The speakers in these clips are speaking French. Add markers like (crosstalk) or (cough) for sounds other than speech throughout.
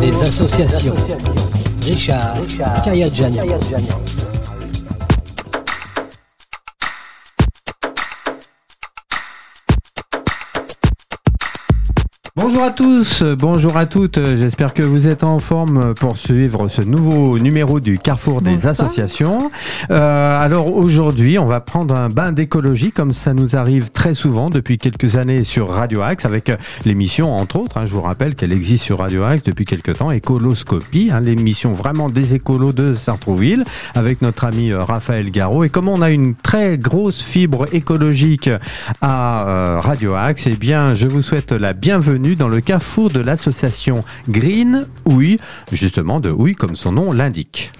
des associations. Richard Kayadjani. Bonjour à tous, bonjour à toutes, j'espère que vous êtes en forme pour suivre ce nouveau numéro du Carrefour des Bonsoir. associations. Euh, alors aujourd'hui, on va prendre un bain d'écologie comme ça nous arrive très souvent depuis quelques années sur Radio Axe avec euh, l'émission entre autres, hein, je vous rappelle qu'elle existe sur Radio Axe depuis quelques temps, Écoloscopie, hein, l'émission vraiment des écolos de Sartrouville avec notre ami euh, Raphaël Garot. Et comme on a une très grosse fibre écologique à Radio Axe, eh bien je vous souhaite la bienvenue dans le carrefour de l'association Green Houille, justement de Houille comme son nom l'indique.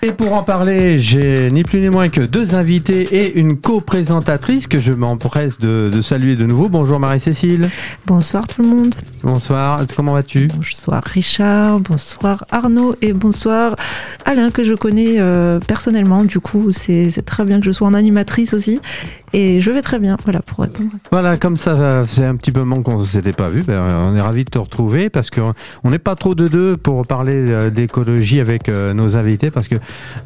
Et pour en parler, j'ai ni plus ni moins que deux invités et une co-présentatrice que je m'empresse de, de saluer de nouveau. Bonjour Marie-Cécile. Bonsoir tout le monde. Bonsoir. Comment vas-tu? Bonsoir Richard, bonsoir Arnaud et bonsoir Alain que je connais euh, personnellement. Du coup, c'est c'est très bien que je sois en animatrice aussi. Et je vais très bien, voilà, pour répondre. Voilà, comme ça, euh, c'est un petit moment qu'on ne s'était pas vu. Ben, on est ravis de te retrouver parce qu'on n'est pas trop de deux pour parler euh, d'écologie avec euh, nos invités parce que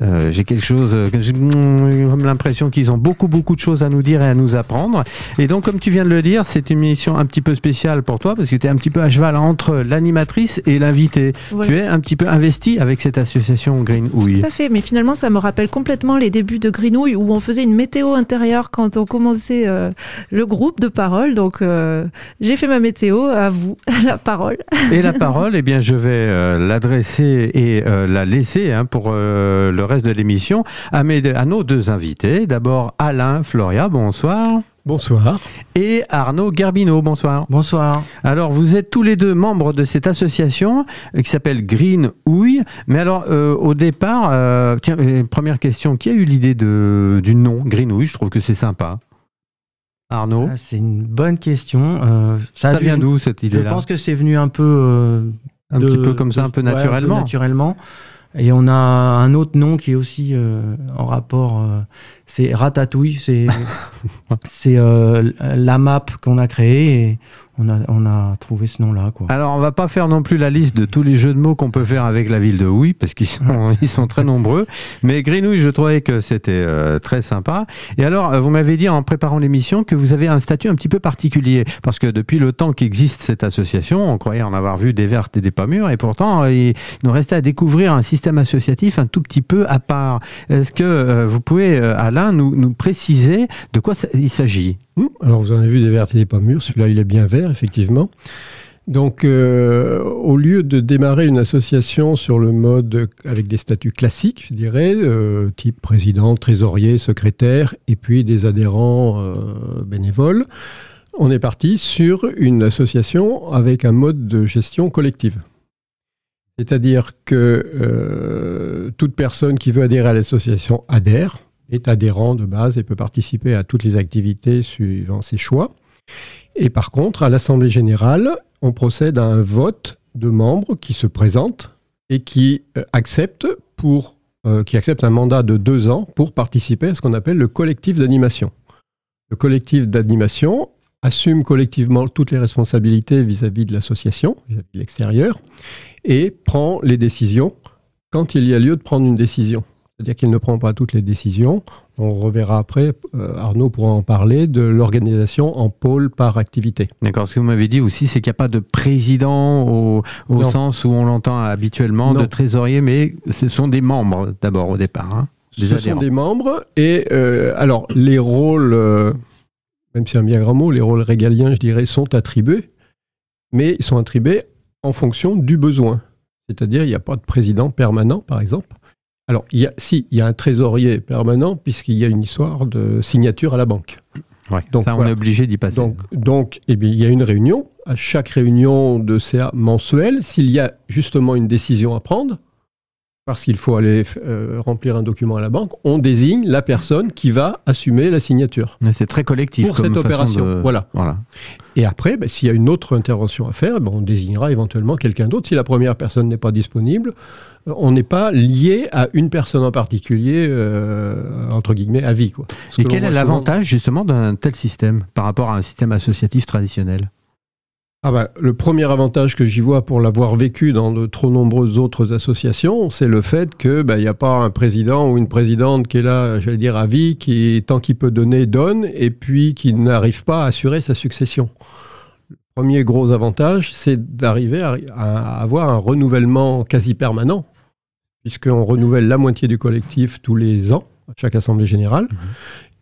euh, j'ai quelque chose, j'ai mm, l'impression qu'ils ont beaucoup, beaucoup de choses à nous dire et à nous apprendre. Et donc, comme tu viens de le dire, c'est une émission un petit peu spéciale pour toi parce que tu es un petit peu à cheval entre l'animatrice et l'invité. Voilà. Tu es un petit peu investi avec cette association Green Houille. Tout à fait, mais finalement, ça me rappelle complètement les débuts de Grenouille où on faisait une météo intérieure quand on commençait euh, le groupe de parole. Donc, euh, j'ai fait ma météo, à vous, (laughs) la parole. Et la parole, eh bien, je vais euh, l'adresser et euh, la laisser hein, pour le reste de l'émission à, à nos deux invités. D'abord, Alain Floria, bonsoir. Bonsoir. Et Arnaud Gerbino, bonsoir. Bonsoir. Alors, vous êtes tous les deux membres de cette association euh, qui s'appelle Green Houille. Mais alors, euh, au départ, euh, tiens, première question, qui a eu l'idée de, du nom Green Houille Je trouve que c'est sympa. Arnaud? Ah, c'est une bonne question. Euh, Ça vient d'où cette Je idée-là? pense que c'est venu un peu. euh, Un de- petit peu comme ça, de- un peu ouais, naturellement. naturellement. Et on a un autre nom qui est aussi euh, en rapport. euh, c'est Ratatouille. C'est (laughs) c'est euh, la map qu'on a créée et on a, on a trouvé ce nom-là. Quoi. Alors, on va pas faire non plus la liste de tous les jeux de mots qu'on peut faire avec la ville de Houille, parce qu'ils sont, (laughs) ils sont très nombreux. Mais Grenouille, je trouvais que c'était euh, très sympa. Et alors, euh, vous m'avez dit en préparant l'émission que vous avez un statut un petit peu particulier, parce que depuis le temps qu'existe cette association, on croyait en avoir vu des vertes et des pas mûres, et pourtant, euh, il nous restait à découvrir un système associatif un tout petit peu à part. Est-ce que euh, vous pouvez, euh, Alain, nous, nous préciser de quoi il s'agit? Alors, vous en avez vu des vertes et des pas mûres. Celui-là, il est bien vert, effectivement. Donc, euh, au lieu de démarrer une association sur le mode avec des statuts classiques, je dirais, euh, type président, trésorier, secrétaire, et puis des adhérents euh, bénévoles, on est parti sur une association avec un mode de gestion collective. C'est-à-dire que toute personne qui veut adhérer à l'association adhère, est adhérent de base et peut participer à toutes les activités suivant ses choix. Et par contre, à l'Assemblée générale, on procède à un vote de membres qui se présentent et qui euh, euh, qui acceptent un mandat de deux ans pour participer à ce qu'on appelle le collectif d'animation. Le collectif d'animation assume collectivement toutes les responsabilités vis-à-vis de l'association, vis-à-vis de l'extérieur, et prend les décisions quand il y a lieu de prendre une décision. C'est-à-dire qu'il ne prend pas toutes les décisions. On reverra après, euh, Arnaud pourra en parler, de l'organisation en pôle par activité. D'accord. Ce que vous m'avez dit aussi, c'est qu'il n'y a pas de président au, sens où on l'entend habituellement, Non. de trésorier, mais ce sont des membres d'abord au départ. hein, Ce adhérents. sont des membres. Et euh, alors, les rôles, euh, même si c'est un bien grand mot, les rôles régaliens, je dirais, sont attribués. Mais ils sont attribués en fonction du besoin. C'est-à-dire, il n'y a pas de président permanent, par exemple. Alors, il y a, si, il y a un trésorier permanent, puisqu'il y a une histoire de signature à la banque. Ouais, Donc, ça, on voilà. est obligé d'y passer. Donc, donc eh bien, il y a une réunion. À chaque réunion de CA mensuelle, s'il y a justement une décision à prendre, parce qu'il faut aller euh, remplir un document à la banque, on désigne la personne qui va assumer la signature. Mais C'est très collectif Pour comme cette opération, de- voilà. voilà. Et après, ben, s'il y a une autre intervention à faire, ben, on désignera éventuellement quelqu'un d'autre. Si la première personne n'est pas disponible, on n'est pas lié à une personne en particulier, euh, entre guillemets, à vie. Quoi. Et que quel est souvent- l'avantage justement d'un tel système par rapport à un système associatif traditionnel? Ah ben, Le premier avantage que j'y vois pour l'avoir vécu dans de trop nombreuses autres associations, c'est le fait qu'il n'y a pas un président ou une présidente qui est là, j'allais dire, à vie, qui, tant qu'il peut donner, donne, et puis qui n'arrive pas à assurer sa succession. Le premier gros avantage, c'est d'arriver à, à avoir un renouvellement quasi permanent, puisqu'on renouvelle la moitié du collectif tous les ans, à chaque assemblée générale.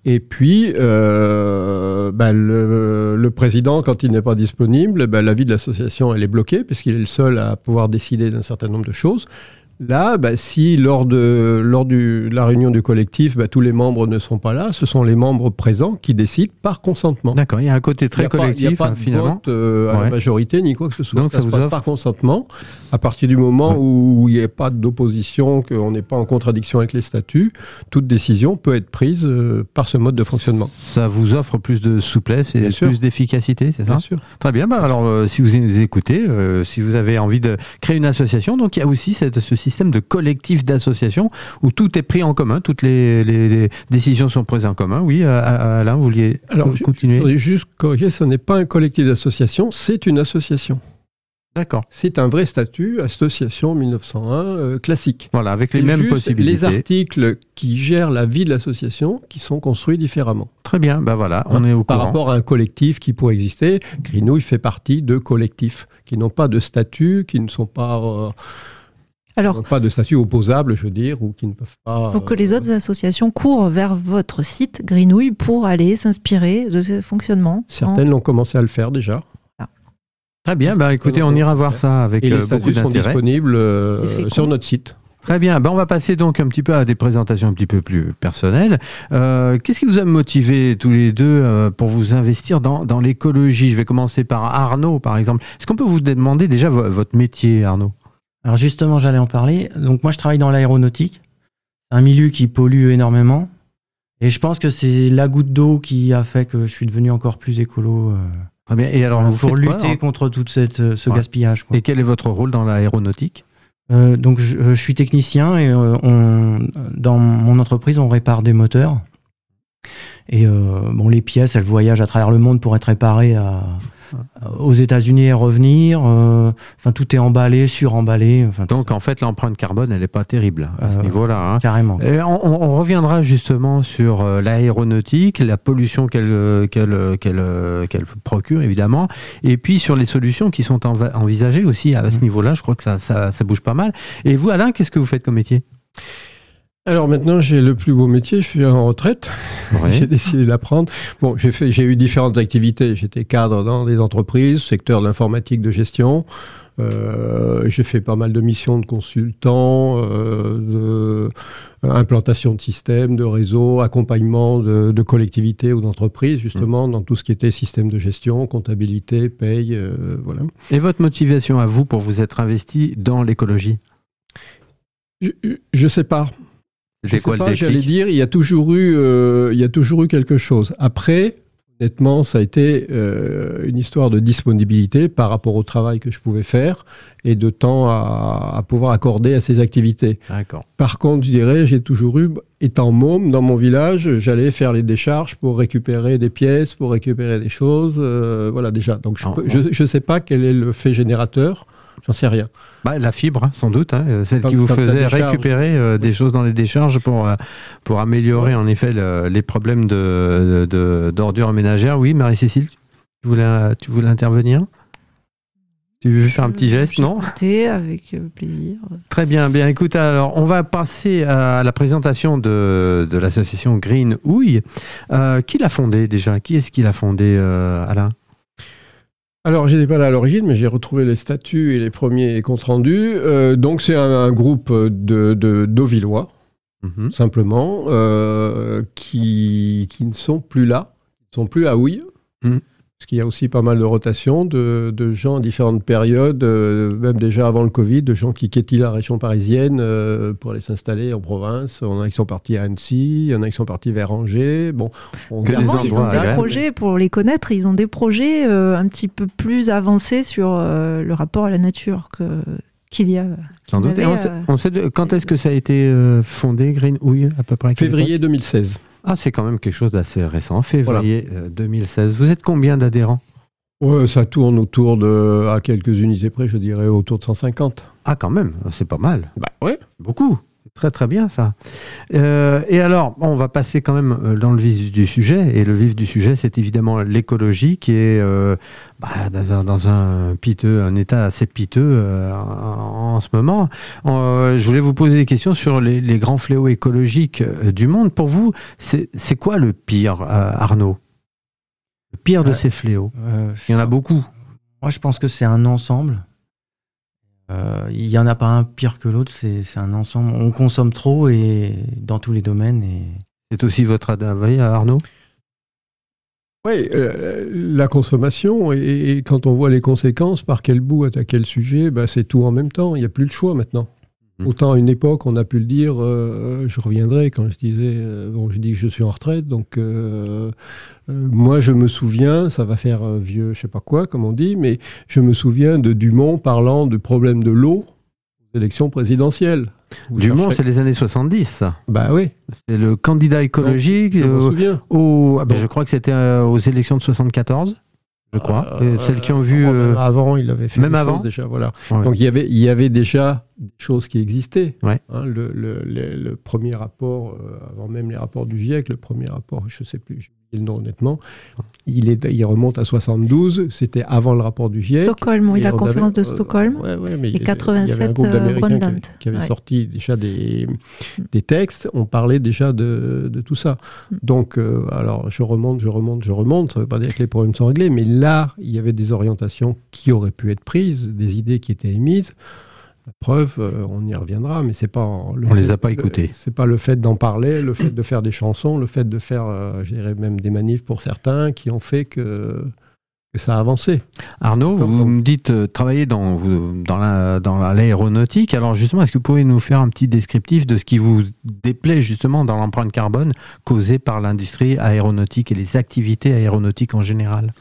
Et puis, euh, ben, le, le président, quand il n'est pas disponible, ben, la vie de l'association, elle est bloquée, puisqu'il est le seul à pouvoir décider d'un certain nombre de choses. Là, ben, si lors de, lors du- de la réunion du collectif, ben, tous les membres ne sont pas là, ce sont les membres présents qui décident par consentement. D'accord, il y a un côté Il très a pas- il collectif n'y a pas hein, de finalement. vote euh, à la majorité ni quoi que ce soit. Donc, ça, ça se vous passe offre- par consentement. À partir du moment Ouais. où il n'y a pas d'opposition, qu'on n'est pas en contradiction avec les statuts, toute décision peut être prise euh, par ce mode de fonctionnement. Ça vous offre plus de souplesse et Bien plus d'efficacité, c'est ça Bien sûr. Très bien. Bah alors, euh, si vous nous écoutez, si vous avez envie de créer une association, donc il y a aussi cette- ce système de collectif d'association où tout est pris en commun, toutes les, les- les décisions sont prises en commun. Oui, euh, Alain, vous vouliez Alors, continuer juste corriger, ce n'est pas un collectif d'association, c'est une association. D'accord. C'est un vrai statut, association 1901 euh, classique. Voilà, avec les mêmes possibilités. Les articles qui gèrent la vie de l'association qui sont construits différemment. Très bien. Bah voilà, on est au Par courant. rapport à un collectif qui pourrait exister, Grinouille fait partie de collectifs qui n'ont pas de statut, qui ne sont pas, euh, Alors, n'ont pas de statut opposable, je veux dire, ou qui ne peuvent pas. faut que les euh, autres associations courent vers votre site Greenouille pour aller s'inspirer de ce fonctionnement. Certaines l'ont commencé à le faire déjà. Très bien. Bah écoutez, on ira voir ça avec Et euh, les beaucoup statuts sont d'intérêt. disponibles euh, sur notre site. Très bien. Ben, on va passer donc un petit peu à des présentations un petit peu plus personnelles. Euh, Qu'est-ce qui vous a motivé tous les deux euh, pour vous investir dans, dans l'écologie? Je vais commencer par Arnaud, par exemple. Est-ce qu'on peut vous demander déjà vo- votre métier, Arnaud? Alors justement, j'allais en parler. Donc moi, je travaille dans l'aéronautique, un milieu qui pollue énormément. Et je pense que c'est la goutte d'eau qui a fait que je suis devenu encore plus écolo euh, Très bien. Et alors, vous pour quoi, lutter contre tout cette, euh, ce Ouais. gaspillage. quoi. Et quel est votre rôle dans l'aéronautique? Euh, donc je, euh, je suis technicien et euh, on, dans mon entreprise, on répare des moteurs. Et euh, bon, les pièces, elles voyagent à travers le monde pour être réparées à, aux États-Unis et revenir. euh, Enfin, tout est emballé, suremballé. Enfin, Donc, en fait, l'empreinte carbone, elle n'est pas terrible à ce Euh, niveau-là. hein. carrément. Et on, on- on reviendra justement sur euh, l'aéronautique, la pollution qu'elle qu'elle euh, qu'elle procure évidemment, et puis sur les solutions qui sont envisagées aussi à ce Mhm. niveau-là. Je crois que ça, ça, ça bouge pas mal. Et vous, Alain, qu'est-ce que vous faites comme métier? Alors maintenant, j'ai le plus beau métier, je suis en retraite. (laughs) J'ai décidé d'apprendre. Bon, j'ai fait, j'ai eu différentes activités. J'étais cadre dans des entreprises, secteur de l'informatique de gestion. Euh, j'ai fait pas mal de missions de consultant, euh, de euh, implantation de systèmes, de réseaux, accompagnement de, de collectivités ou d'entreprises, justement, dans tout ce qui était système de gestion, comptabilité, paye, euh, voilà. Et votre motivation à vous pour vous être investi dans l'écologie? Je, je sais pas. C'était quoi pas, le J'allais dire, il y a toujours eu, euh, il y a toujours eu quelque chose. Après, honnêtement, ça a été euh, une histoire de disponibilité par rapport au travail que je pouvais faire et de temps à, à pouvoir accorder à ces activités. D'accord. Par contre, je dirais, j'ai toujours eu, étant môme dans mon village, j'allais faire les décharges pour récupérer des pièces, pour récupérer des choses, euh, voilà déjà. Donc je je sais pas quel est le fait générateur, j'en sais rien. Bah, la fibre, hein, sans doute, hein, euh, celle Quand- qui vous faisait récupérer euh, des choses dans les décharges pour, euh, pour améliorer en effet le- les problèmes de, de- d'ordures ménagères. Oui, Marie-Cécile, tu voulais, tu voulais intervenir? Tu veux faire un petit geste, non? avec plaisir. Très bien, bien écoute, alors on va passer à la présentation de, de l'association Green Houille. Euh, qui l'a fondée déjà? Qui est-ce qui l'a fondée, euh, Alain? Alors, j'étais pas là à l'origine, mais j'ai retrouvé les statuts et les premiers comptes rendus. Euh, donc, c'est un, un groupe de, de d'Auvillois, Mhm. simplement, euh, qui, qui ne sont plus là, qui ne sont plus à Houille. Mhm. Parce qu'il y a aussi pas mal de rotation de, de gens à différentes périodes, euh, même déjà avant le Covid, de gens qui quittent la région parisienne euh, pour aller s'installer en province. On a qui sont partis à Annecy, il y en a qui sont partis vers Angers. Bon, on Que ils ont des agréables. projets, pour les connaître, ils ont des projets euh, un petit peu plus avancés sur euh, le rapport à la nature que qu'il y a. Sans doute. Et on avait, sait, on sait de- quand est-ce que ça a été fondé, Green Houille, à peu près Février 2016. Ah, c'est quand même quelque chose d'assez récent. Février euh, 2016. Vous êtes combien d'adhérents? Ouais, ça tourne autour de, à quelques unités près, je dirais autour de 150. Ah, quand même, c'est pas mal. Bah ouais. Beaucoup. Très très bien ça. Euh, et alors, on va passer quand même euh, dans le vif du sujet. Et le vif du sujet, c'est évidemment l'écologie qui est euh, bah, dans, un, dans un piteux, un état assez piteux euh, en, en ce moment. Je voulais vous poser des questions sur les, les grands fléaux écologiques du monde. Pour vous, c'est quoi le pire, Arnaud? Le pire de ces fléaux? Il y en a beaucoup. Moi, je pense que c'est un ensemble. Euh, Il y en a pas un pire que l'autre, c'est un ensemble. On consomme trop et dans tous les domaines. Et... C'est aussi votre avis, Arnaud? Oui, euh, la consommation, et, et quand on voit les conséquences, par quel bout attaquer le sujet, bah, c'est tout en même temps. Il n'y a plus le choix maintenant. Mhm. Autant à une époque, on a pu le dire, euh, je reviendrai quand je disais, euh, bon, je dis que je suis en retraite, donc euh, euh, moi je me souviens, ça va faire euh, vieux, je sais pas quoi, comme on dit, mais je me souviens de Dumont parlant du problème de l'eau aux élections présidentielles. Vous Dumont, c'est les années 70, ça. Bah oui, C'est le candidat écologique. je me euh, souviens. au, ah ben, je crois que c'était euh, aux élections de 74, je crois. Euh, Et celles qui ont vu. avant, euh, même avant, il avait fait même avant déjà, voilà. ouais. Donc il y avait, il y avait déjà des choses qui existaient. Ouais. Hein, le, le- le- le premier rapport, euh, avant même les rapports du GIEC, le premier rapport, je ne sais plus, le nom honnêtement, il, est, il remonte à 72, c'était avant le rapport du GIEC. Stockholm, oui, la on conférence avait- de Stockholm. euh, ouais, ouais, mais Et il y avait- il y avait un 87, groupe euh, d'Américains qui, avait- qui avait Ouais. sorti déjà des, des textes, on parlait déjà de, de tout ça. Mm. Donc, euh, alors, je remonte, je remonte, je remonte, ça ne veut pas dire que les problèmes sont réglés, mais là, il y avait des orientations qui auraient pu être prises, des idées qui étaient émises. La preuve, euh, on y reviendra, mais c'est pas en- le On les a pas écoutées. C'est pas le fait d'en parler, le fait de faire des chansons, le fait de faire, euh, je dirais même des manifs pour certains, qui ont fait que, que ça a avancé. Arnaud, vous me dites euh, travailler dans, vous- dans la- dans la- l'aéronautique. Alors justement, est-ce que vous pouvez nous faire un petit descriptif de ce qui vous déplaît justement dans l'empreinte carbone causée par l'industrie aéronautique et les activités aéronautiques en général?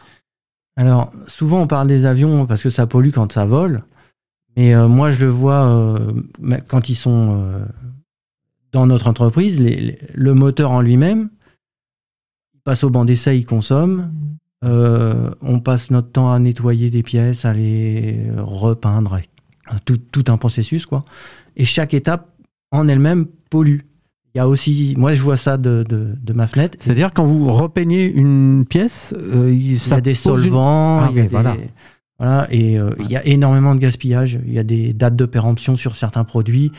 Alors, souvent, on parle des avions parce que ça pollue quand ça vole. Mais euh, moi, je le vois euh, quand ils sont euh, dans notre entreprise, les- les- le moteur en lui-même, il passe au banc d'essai, il consomme. On passe notre temps à nettoyer des pièces, à les repeindre, et- tout, tout un processus, quoi. Et chaque étape, en elle-même, pollue. Il y a aussi, moi, je vois ça de, de, de ma fenêtre. C'est-à-dire quand vous repeignez une pièce, euh, il, y ça a des une- solvants, Ah il y a oui, des- voilà. Voilà, et euh, il y a énormément de gaspillage. Il y a des dates de péremption sur certains produits.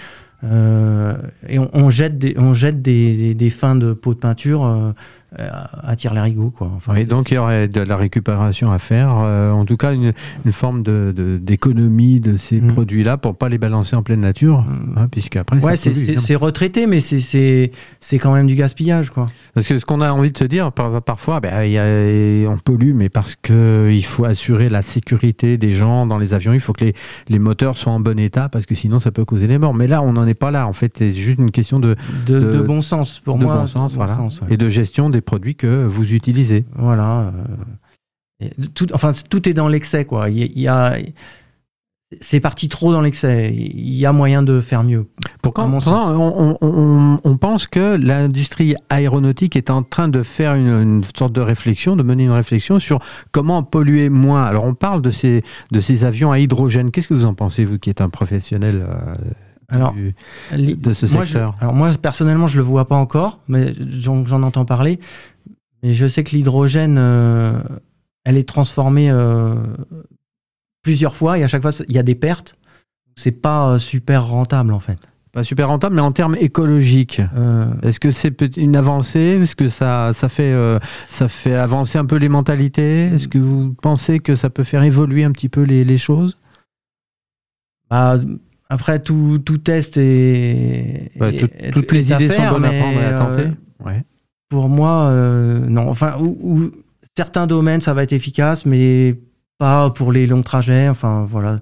euh, et on, on jette, des, on jette des, des- des fins de pots de peinture euh, à tire larigot quoi. Enfin, Oui, donc il y aurait de la récupération à faire, euh, en tout cas une, une forme de- d'économie de, ces Mm. produits-là pour pas les balancer en pleine nature, Mm. hein, puisque après ouais, c'est- retraité, mais c'est- c'est c'est quand même du gaspillage quoi. Parce que ce qu'on a envie de se dire par- parfois, ben, y a- on pollue, mais parce que il faut assurer la sécurité des gens dans les avions, il faut que les, les moteurs soient en bon état, parce que sinon ça peut causer des morts. Mais là, on n'en est pas là. En fait, c'est juste une question de, De, bon sens pour moi. bon sens, de voilà, sens, ouais. et de gestion des produits que vous utilisez. Voilà. euh, tout, enfin, tout est dans l'excès, quoi. Il y a- c'est parti trop dans l'excès. Il y a moyen de faire mieux. Pourquoi on, on- on- on pense que l'industrie aéronautique est en train de faire une, une sorte de réflexion, de mener une réflexion sur comment polluer moins. Alors, on parle de ces, de ces avions à hydrogène. Qu'est-ce que vous en pensez, vous qui êtes un professionnel euh, Alors, du- les- de ce moi, je- secteur alors moi, personnellement, je le vois pas encore, mais j'en j'en entends parler. Mais je sais que l'hydrogène, euh, elle est transformée euh, plusieurs fois et à chaque fois, il y a des pertes. C'est pas euh, super rentable en fait. Pas super rentable, mais en termes écologiques. Euh, Est-ce que c'est une avancée? Est-ce que ça, ça, fait, euh, ça fait avancer un peu les mentalités? Est-ce que vous pensez que ça peut faire évoluer un petit peu les, les choses? Bah, après, tout, tout test tout- est- Toutes les idées sont bonnes à prendre et à euh, tenter Ouais. pour moi, euh, non. Enfin, ou, ou certains domaines, ça va être efficace, mais pas pour les longs trajets. Enfin, voilà.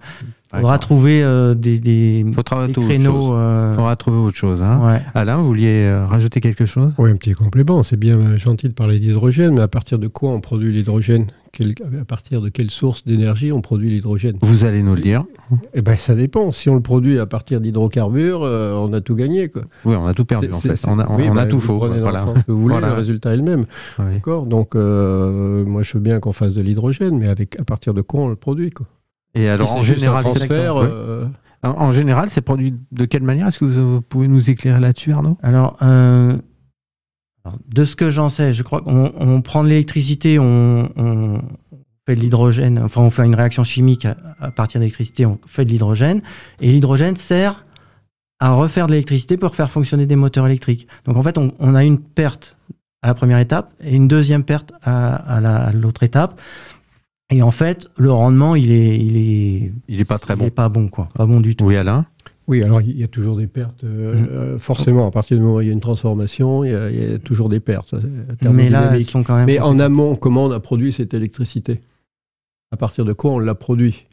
Il faudra trouver euh, des, des, Faudra des créneaux. chose. euh, Faudra trouver autre chose. Hein. ouais. Alain, vous vouliez euh, rajouter quelque chose? Oui, un petit complément. C'est bien gentil de parler d'hydrogène, mais à partir de quoi on produit l'hydrogène? Quel- À partir de quelle source d'énergie on produit l'hydrogène? Vous allez nous le dire. Eh ben, ça dépend. Si on le produit à partir d'hydrocarbures, euh, on a tout gagné. Quoi. Oui, on a tout perdu en fait. On a, on, oui, on a tout vous faux. prenez dans Voilà. le sens que vous voulez, Voilà. le résultat est le même. Oui. D'accord Donc, euh, moi, je veux bien qu'on fasse de l'hydrogène, mais avec, à partir de quoi on le produit quoi Et alors, Si en général, transfert, euh, en, en général, c'est produit de quelle manière? Est-ce que vous, pouvez nous éclairer là-dessus, Arnaud? Alors, euh, alors, de ce que j'en sais, je crois qu'on on prend de l'électricité, on, on fait de l'hydrogène, enfin, on fait une réaction chimique à, à partir d'électricité, on fait de l'hydrogène, et l'hydrogène sert à refaire de l'électricité pour faire fonctionner des moteurs électriques. Donc, en fait, on, on a une perte à la première étape et une deuxième perte à, à la- à l'autre étape. Et en fait, le rendement, il est, il est, Il est pas très il bon. est pas bon, quoi. Pas bon du tout. Oui, Alain? Oui, alors il y a toujours des pertes. euh, Mm. euh, forcément, à partir du moment où il y a une transformation, il y a, il y a toujours des pertes. Mais là, elles thermodynamique. sont quand même. Mais en amont, comment on a produit cette électricité? À partir de quoi on l'a produit?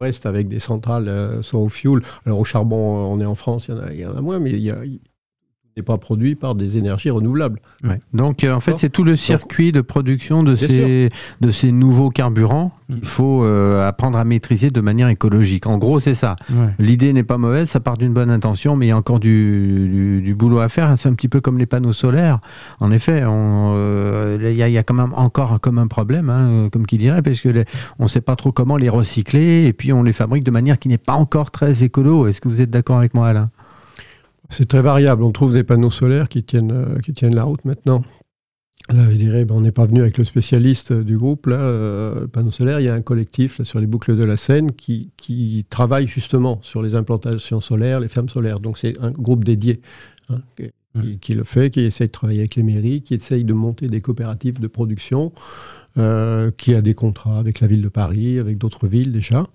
On reste avec des centrales, euh, soit au fioul. Alors au charbon, on est en France, il y en a, il y en a moins, mais il y a- n'est pas produit par des énergies renouvelables. Ouais. Donc, euh, en fait, c'est tout le circuit de production de Bien ces, de ces nouveaux carburants qu'il Mm. faut euh, apprendre à maîtriser de manière écologique. En gros, c'est ça. Ouais. L'idée n'est pas mauvaise, ça part d'une bonne intention, mais il y a encore du, du, du boulot à faire. C'est un petit peu comme les panneaux solaires. En effet, euh, il y, a, il y a quand même encore comme un problème, hein, comme qui dirait, parce que les- on ne sait pas trop comment les recycler, et puis on les fabrique de manière qui n'est pas encore très écolo. Est-ce que vous êtes d'accord avec moi, Alain? C'est très variable. On trouve des panneaux solaires qui tiennent, euh, qui tiennent la route maintenant. Là, je dirais, ben, on n'est pas venu avec le spécialiste euh, du groupe. Là, euh, le panneau solaire, il y a un collectif là, sur les boucles de la Seine qui, qui travaille justement sur les implantations solaires, les fermes solaires. Donc, c'est un groupe dédié hein, qui, le fait, qui essaye de travailler avec les mairies, qui essaye de monter des coopératives de production, euh, qui a des contrats avec la ville de Paris, avec d'autres villes déjà.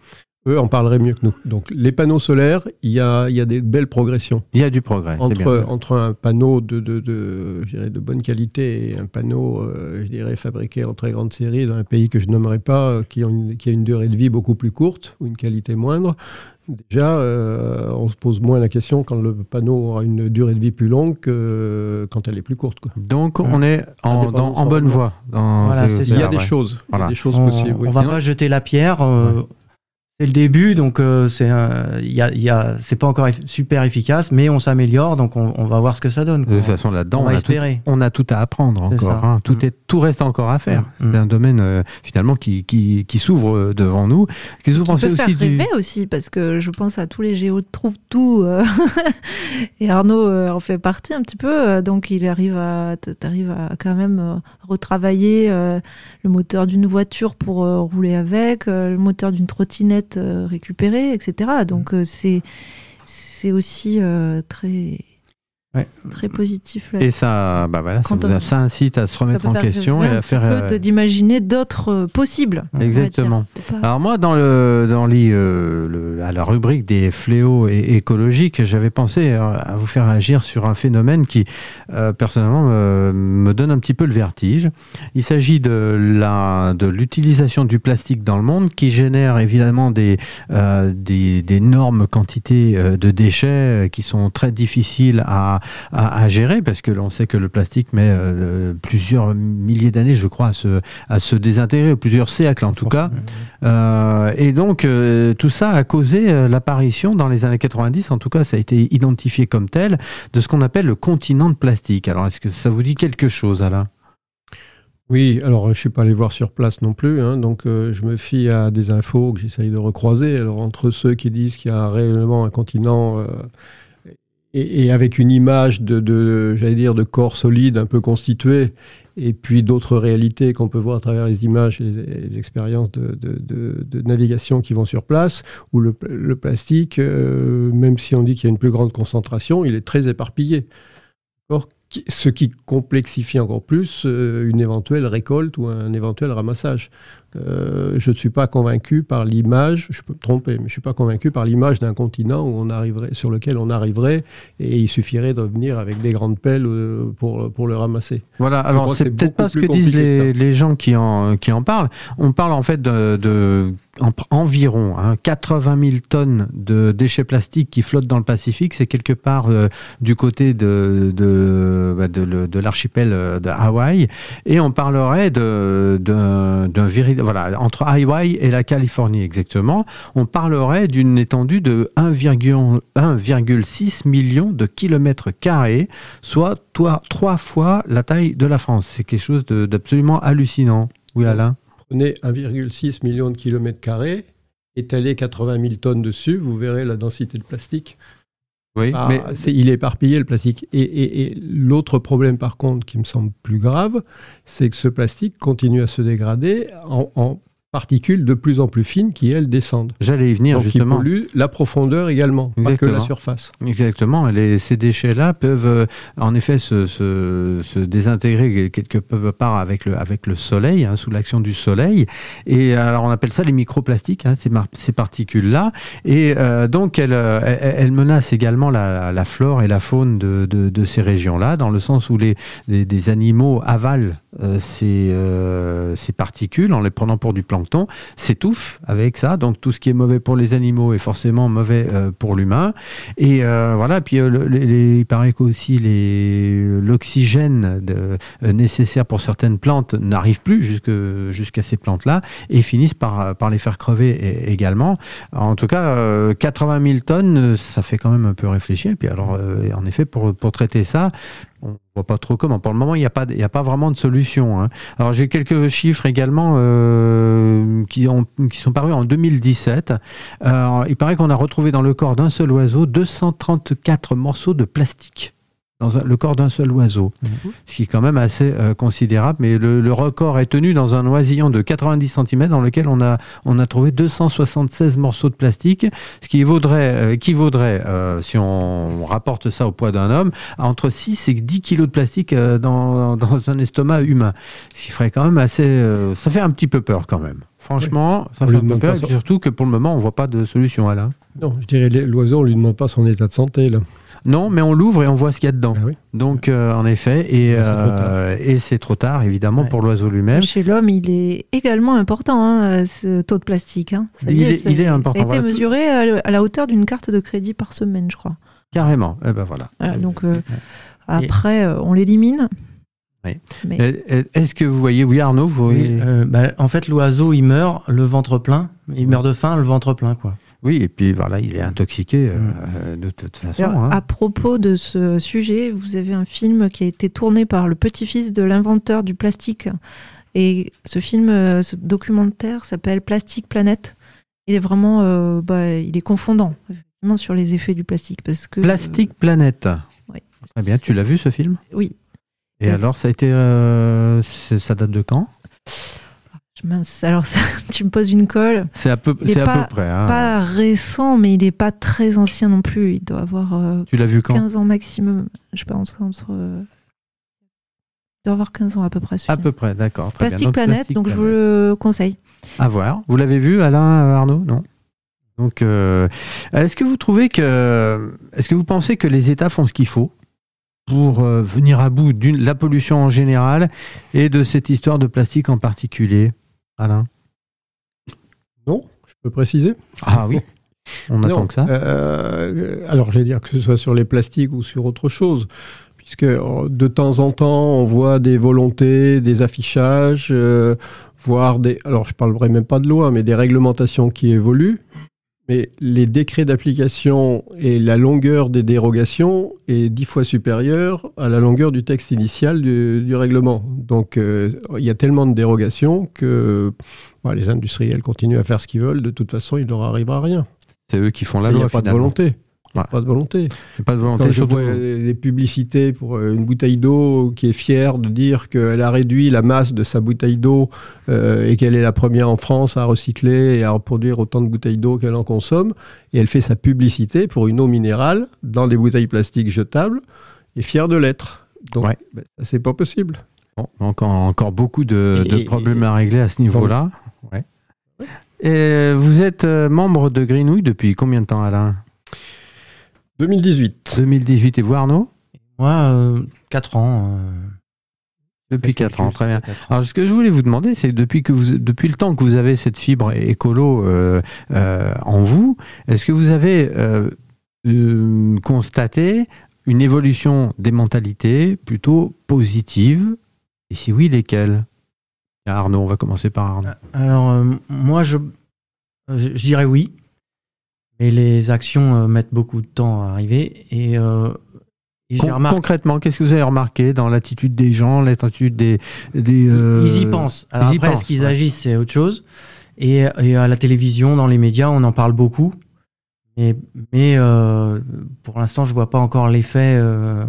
Eux en parleraient mieux que nous. Donc, les panneaux solaires, il y a, il y a des belles progressions Il y a du progrès. entre, entre un panneau de, de, de, je dirais de bonne qualité et un panneau, euh, je dirais, fabriqué en très grande série dans un pays que je nommerai pas, euh, qui, ont une- qui a une durée de vie beaucoup plus courte ou une qualité moindre, déjà, euh, on se pose moins la question quand le panneau aura une durée de vie plus longue que quand elle est plus courte. quoi. Donc, on est en, dans- en bonne voie. dans Voilà, Il y a des ouais. choses, il y Voilà. a des choses on, possibles. oui. on va pas jeter la pierre. euh, C'est le début, donc euh, c'est y a, il y a, c'est pas encore eff- super efficace, mais on s'améliore, donc on, on va voir ce que ça donne. De toute façon, là-dedans, on on, va a tout, espérer. on a tout à apprendre encore. hein. Tout, Mm. est, tout reste encore à faire. Mm. C'est un domaine euh, finalement qui, qui, qui s'ouvre euh, devant nous. Qui pensez peut faire aussi du... rêver aussi, parce que je pense à tous les géos de trouve tout. euh, (laughs) et Arnaud euh, en fait partie un petit peu. euh, donc il arrive à, t'arrives à quand même euh, retravailler euh, le moteur d'une voiture pour euh, rouler avec, euh, le moteur d'une trottinette euh, récupérée, etc. Donc euh, c'est c'est aussi euh, très Ouais. très positif. Là. Et ça, bah voilà, ça, on- ça incite à se remettre en question et à faire. euh, d'imaginer d'autres euh, possibles. Exactement. Pas- Alors moi, dans le dans les, euh, le- à la rubrique des fléaux écologiques, j'avais pensé euh, à vous faire agir sur un phénomène qui, euh, personnellement, me, donne un petit peu le vertige. Il s'agit de la de l'utilisation du plastique dans le monde, qui génère évidemment des des, des énormes quantités de déchets qui sont très difficiles à, à, à gérer, parce que l'on sait que le plastique met euh, plusieurs milliers d'années, je crois, à se à se désintégrer, plusieurs siècles en tout cas. Euh, et donc, euh, tout ça a causé l'apparition dans les années 90, en tout cas, ça a été identifié comme tel, de ce qu'on appelle le continent de plastique. Alors, est-ce que ça vous dit quelque chose, Alain? Oui, alors je ne suis pas allé voir sur place non plus, hein, donc euh, je me fie à des infos que j'essaye de recroiser. Alors entre ceux qui disent qu'il y a réellement un continent euh, et, avec une image de, j'allais dire, de corps solide un peu constitué, et puis d'autres réalités qu'on peut voir à travers les images et les, expériences de, navigation qui vont sur place, où le, le plastique, euh, même si on dit qu'il y a une plus grande concentration, il est très éparpillé. Ce qui complexifie encore plus euh, une éventuelle récolte ou un éventuel ramassage. Euh, je ne suis pas convaincu par l'image, je peux me tromper, mais je ne suis pas convaincu par l'image d'un continent où on arriverait, sur lequel on arriverait et il suffirait de venir avec des grandes pelles euh, pour, pour le ramasser. Voilà, alors c'est peut-être pas ce que disent que les, les gens qui en, qui en parlent. On parle en fait de, de en- environ hein, 80 000 tonnes de déchets plastiques qui flottent dans le Pacifique. C'est quelque part euh, du côté de, bah, l'archipel euh, de Hawaï. Et on parlerait de, d'un véri- voilà, entre Hawaï et la Californie exactement. On parlerait d'une étendue de 1,1 1,6 million de kilomètres carrés soit trois fois la taille de la France. C'est quelque chose d'absolument hallucinant. Oui, Alain? Prenez 1,6 million de kilomètres carrés, étalez 80 000 tonnes dessus, vous verrez la densité de plastique. Oui, Ah, mais c'est- il est éparpillé le plastique. Et, et- et l'autre problème par contre qui me semble plus grave, c'est que ce plastique continue à se dégrader en, en particules de plus en plus fines qui, elles, descendent. j'allais y venir Donc justement. pollue la profondeur également, pas que la surface. Exactement. Les, ces déchets-là peuvent euh, en effet se, se, se désintégrer quelque part avec le, avec le soleil, hein, sous l'action du soleil. Et alors on appelle ça les microplastiques, hein, ces, particules-là. Et euh, donc elles, euh, elles, elles menacent également la, la flore et la faune de, de, de ces régions-là, dans le sens où les, les- des animaux avalent euh, ces, ces particules en les prenant pour du plancton, s'étouffent avec ça. Donc tout ce qui est mauvais pour les animaux est forcément mauvais euh, pour l'humain. Et euh, voilà, puis euh, il paraît qu'aussi l'oxygène nécessaire pour certaines plantes n'arrive plus jusqu'à ces plantes-là et finissent par, par les faire crever également. En tout cas, euh, 80 000 tonnes, ça fait quand même un peu réfléchir. Et puis alors, en effet, pour, pour traiter ça, on voit pas trop comment. Pour le moment, il n'y a, pas vraiment de solution. hein. Alors j'ai quelques chiffres également euh, qui, ont, qui sont parus en 2017. Alors, il paraît qu'on a retrouvé dans le corps d'un seul oiseau 234 morceaux de plastique. Dans un- le corps d'un seul oiseau, ce qui est quand même assez euh, considérable. Mais le, le record est tenu dans un oisillon de 90 cm dans lequel on a, on a trouvé 276 morceaux de plastique, ce qui vaudrait, euh, équivaudrait, euh, si on rapporte ça au poids d'un homme, à entre 6 et 10 kilos de plastique dans, dans un estomac humain. Ce qui ferait quand même assez... ça fait un petit peu peur quand même. Franchement, ça On fait un peu peur. Et surtout que pour le moment, on voit pas de solution, Alain. Non, je dirais l'oiseau, on lui demande pas son état de santé. Là. Non, mais on l'ouvre et on voit ce qu'il y a dedans. Ah oui. Donc, euh, en effet, et C'est trop euh, et c'est trop tard, évidemment, Ouais. pour l'oiseau lui-même. Chez l'homme, il est également important, hein, ce taux de plastique. hein. Ça Il est- ça- il est important, Ça a été voilà. mesuré à le- à la hauteur d'une carte de crédit par semaine, je crois. Carrément. Eh ben voilà. Voilà, donc euh, après, euh, on l'élimine. Oui. Mais Euh, Est-ce que vous voyez, oui, Arnaud, vous Oui, voyez- euh, bah, en fait, l'oiseau, il meurt le ventre plein. Il meurt de faim, le ventre plein, quoi. Oui, et puis voilà, il est intoxiqué euh, Mm. euh, de toute façon. Alors, hein. à propos de ce sujet, vous avez un film qui a été tourné par le petit-fils de l'inventeur du plastique. Et ce film, euh, ce documentaire s'appelle Plastic Planet. Il est vraiment, euh, bah, il est confondant effectivement, sur les effets du plastique parce que Plastique Planète. oui. Très bien, tu l'as vu ce film? Oui. Et Oui. alors, ça a été. euh, c'est- ça date de quand? Mince, alors ça, (laughs) tu me poses une colle. C'est à peu, c'est à peu près. hein. Pas récent, mais il n'est pas très ancien non plus. Il doit avoir euh, Tu l'as vu quand? 15 ans maximum. Je pense entre. euh, Il doit avoir 15 ans à peu près. À peu près, d'accord. Très bien. Plastic Donc, Planet, Plastic donc je vous le conseille. À voir. Vous l'avez vu, Alain euh, Arnaud? Non. Donc, euh, est-ce que vous trouvez que, est-ce que vous pensez que les États font ce qu'il faut pour venir à bout de la pollution en général et de cette histoire de plastique en particulier, Alain Non, je peux préciser Ah oui. On Non, attend que ça. euh, alors, j'allais dire que ce soit sur les plastiques ou sur autre chose, puisque euh, de temps en temps, on voit des volontés, des affichages, euh, voire des. Alors, je parlerai même pas de loi, mais des réglementations qui évoluent. Mais les décrets d'application et la longueur des dérogations est dix fois supérieure à la longueur du texte initial du, du règlement. Donc, euh, il y a tellement de dérogations que bah, les industriels continuent à faire ce qu'ils veulent. De toute façon, il leur arrivera rien. C'est eux qui font la Il n'y loi a pas de finalement. volonté. Voilà. Pas de volonté. Pas de volonté. Quand je vois des publicités pour euh, une bouteille d'eau qui est fière de dire qu'elle a réduit la masse de sa bouteille d'eau euh, et qu'elle est la première en France à recycler et à reproduire autant de bouteilles d'eau qu'elle en consomme, et elle fait sa publicité pour une eau minérale dans des bouteilles plastiques jetables, est fière de l'être. Donc, Ouais. ben, c'est pas possible. Bon, encore, encore beaucoup de, de Et- problèmes à régler à ce niveau-là. Ouais. Et vous êtes euh, membre de Greenouille depuis combien de temps, Alain? 2018. 2018 et vous, Arnaud? Moi, 4 ans. euh, Depuis 4 ans, très bien. quatre ans. Alors, ce que je voulais vous demander, c'est depuis que vous, depuis le temps que vous avez cette fibre écolo euh, euh, en vous, est-ce que vous avez euh, euh, constaté une évolution des mentalités plutôt positive Et si oui, lesquelles? Arnaud, on va commencer par Arnaud. Alors, euh, moi, je, je, je dirais oui. Mais les actions euh, mettent beaucoup de temps à arriver. Et, euh, et j'ai Con- remarqué. concrètement, qu'est-ce que vous avez remarqué dans l'attitude des gens, l'attitude des, des euh, Ils y pensent. Alors ils après, est-ce qu'ils ouais. agissent, c'est autre chose. Et, et à la télévision, dans les médias, on en parle beaucoup. Mais, mais euh, pour l'instant, je vois pas encore l'effet euh,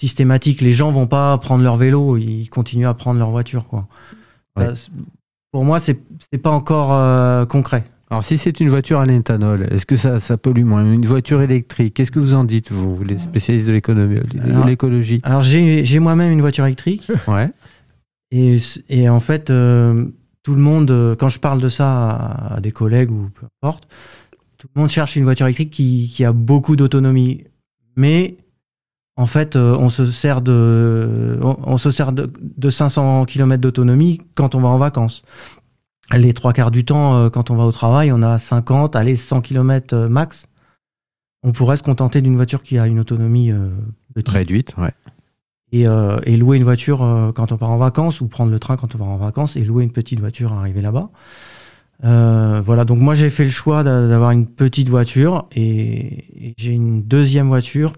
systématique. Les gens vont pas prendre leur vélo, ils continuent à prendre leur voiture. Quoi. Ouais. Ça, c'est- pour moi, c'est c'est pas encore euh, concret. Alors, si c'est une voiture à l'éthanol, est-ce que ça, ça pollue moins Une voiture électrique, qu'est-ce que vous en dites, vous, les spécialistes de l'économie, de l'écologie Alors j'ai moi-même une voiture électrique. (laughs) Ouais. Et, et en fait, euh, tout le monde, euh, quand je parle de ça à, à des collègues ou peu importe, tout le monde cherche une voiture électrique qui, qui a beaucoup d'autonomie. Mais en fait, euh, on se sert de, on, on se sert de, de 500 km d'autonomie quand on va en vacances. Les trois quarts du temps, euh, quand on va au travail, on a 50, allez, 100 km euh, max. On pourrait se contenter d'une voiture qui a une autonomie euh, petite Réduite, ouais. et, euh, et louer une voiture euh, quand on part en vacances ou prendre le train quand on va en vacances et louer une petite voiture à arriver là-bas. Euh, voilà, donc moi j'ai fait le choix d'a- d'avoir une petite voiture et, et j'ai une deuxième voiture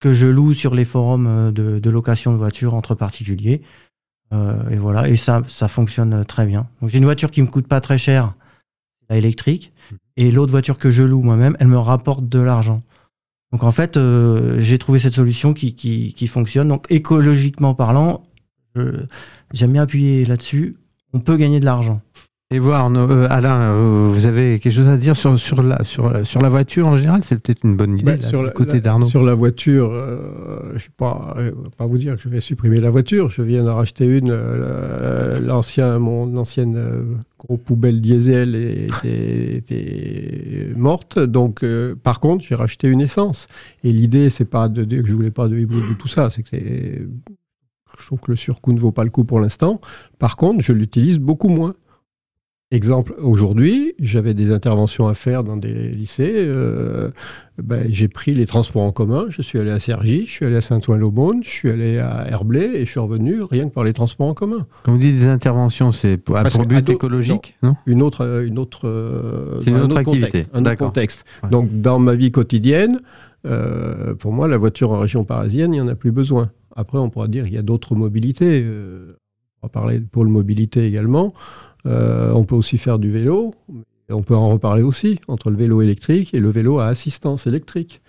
que je loue sur les forums de, de location de voitures entre particuliers. Euh, et voilà, et ça, ça fonctionne très bien. Donc j'ai une voiture qui me coûte pas très cher, la électrique, et l'autre voiture que je loue moi-même, elle me rapporte de l'argent. Donc en fait, euh, j'ai trouvé cette solution qui, qui, qui fonctionne. Donc écologiquement parlant, j'aime bien appuyer là-dessus. On peut gagner de l'argent. Et Arnaud, euh, Alain, euh, vous avez quelque chose à dire sur, sur, la, sur, sur la voiture en général? C'est peut-être une bonne idée, Bah, là, sur côté d'Arnaud. Sur la voiture, euh, je ne vais pas, pas vous dire que je vais supprimer la voiture. Je viens d'en racheter une. euh, l'ancien, mon ancienne gros poubelle diesel était, était morte. Donc, par contre, j'ai racheté une essence. Et l'idée, c'est pas de dire que je voulais pas de hybride ou tout ça. C'est que c'est- je trouve que le surcoût ne vaut pas le coup pour l'instant. Par contre, je l'utilise beaucoup moins. Exemple, aujourd'hui, j'avais des interventions à faire dans des lycées. euh, ben, j'ai pris les transports en commun. Je suis allé à Cergy, je suis allé à Saint-Ouen-l'Aumône, je suis allé à Herblay et je suis revenu rien que par les transports en commun. Quand vous dites des interventions, c'est pour, Parce pour que à but écologique, non, Une autre, euh, une autre, euh, C'est une un autre autre activité. contexte, un autre contexte. Ouais. Donc, dans ma vie quotidienne, euh, pour moi, la voiture en région parisienne, il n'y en a plus besoin. Après, on pourra dire qu'il y a d'autres mobilités. euh, on va parler de pôle mobilité également. Euh, on peut aussi faire du vélo. On peut en reparler aussi entre le vélo électrique et le vélo à assistance électrique.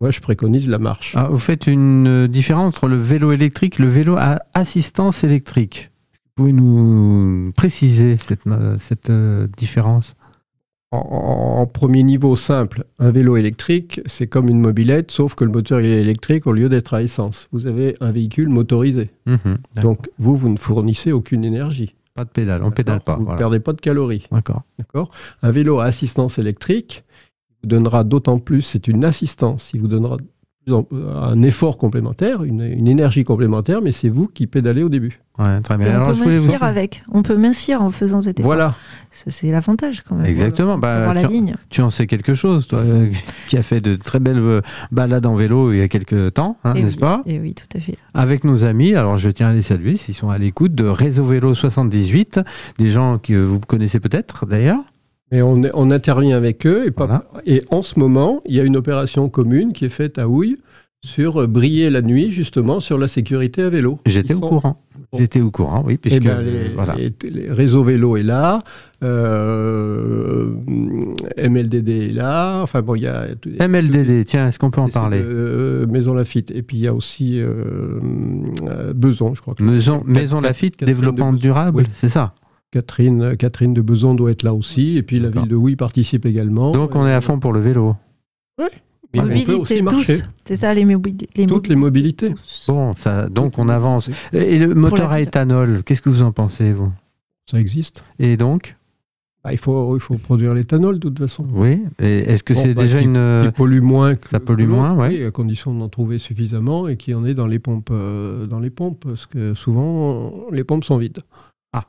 Moi, je préconise la marche. Ah, Vous faites une euh, différence entre le vélo électrique et le vélo à assistance électrique. Vous pouvez nous préciser cette, euh, cette différence? En, en premier niveau simple, un vélo électrique, c'est comme une mobilette, sauf que le moteur il est électrique au lieu d'être à essence. Vous avez un véhicule motorisé. Mhm. Donc, vous, vous ne fournissez aucune énergie. Pas de pédale, on pédale pas. Vous ne voilà. perdez pas de calories. D'accord. D'accord Un vélo à assistance électrique vous donnera d'autant plus, c'est une assistance, il vous donnera un effort complémentaire, une, une énergie complémentaire, mais c'est vous qui pédalez au début. Ouais, très bien. Alors, on je peut mincir avec. On peut mincir en faisant cet effort. Voilà. C'est l'avantage quand même. Exactement. Pour Bah, la tu, ligne. tu en sais quelque chose, toi, euh, (laughs) qui a fait de très belles euh, balades en vélo il y a quelques temps, hein, n'est-ce oui, pas Et oui, tout à fait. avec nos amis. Alors, je tiens à les saluer s'ils sont à l'écoute de Réseau Vélo 78, des gens que vous connaissez peut-être d'ailleurs. Et on, intervient avec eux. Et, pas- Voilà. et en ce moment, il y a une opération commune qui est faite à Houille sur euh, briller la nuit, justement, sur la sécalité à vélo. J'étais au sont- courant. J'étais au courant, oui, Eh puisque ben, euh, les, voilà. les- les réseaux vélo est là, euh, MLDD est là, enfin bon, il y a... MLDD, tiens, est-ce qu'on peut en parler? de Maison Lafitte. Et puis il y a aussi euh, euh, Beson, je crois. que- Maison, Lafitte, développement durable, Oui. c'est ça? Catherine, Catherine de Beson doit être là aussi. Et puis la ville de Houille participe également. Donc on est à fond pour le vélo. Mais on peut Mobilité aussi douce. marcher. C'est ça, les, mobili- les Toutes les mobilités. Bon, ça, donc on avance. Et le moteur à éthanol, qu'est-ce que vous en pensez, vous? Ça existe. Et donc? Bah, il, faut, il faut produire l'éthanol de toute façon. Oui. Et Est-ce que Bon, c'est bah, déjà qui- une. qui pollue moins que ça pollue moins, oui, à condition d'en trouver suffisamment et qu'il y en ait dans les pompes, euh, dans les pompes, parce que souvent les pompes sont vides. Ah,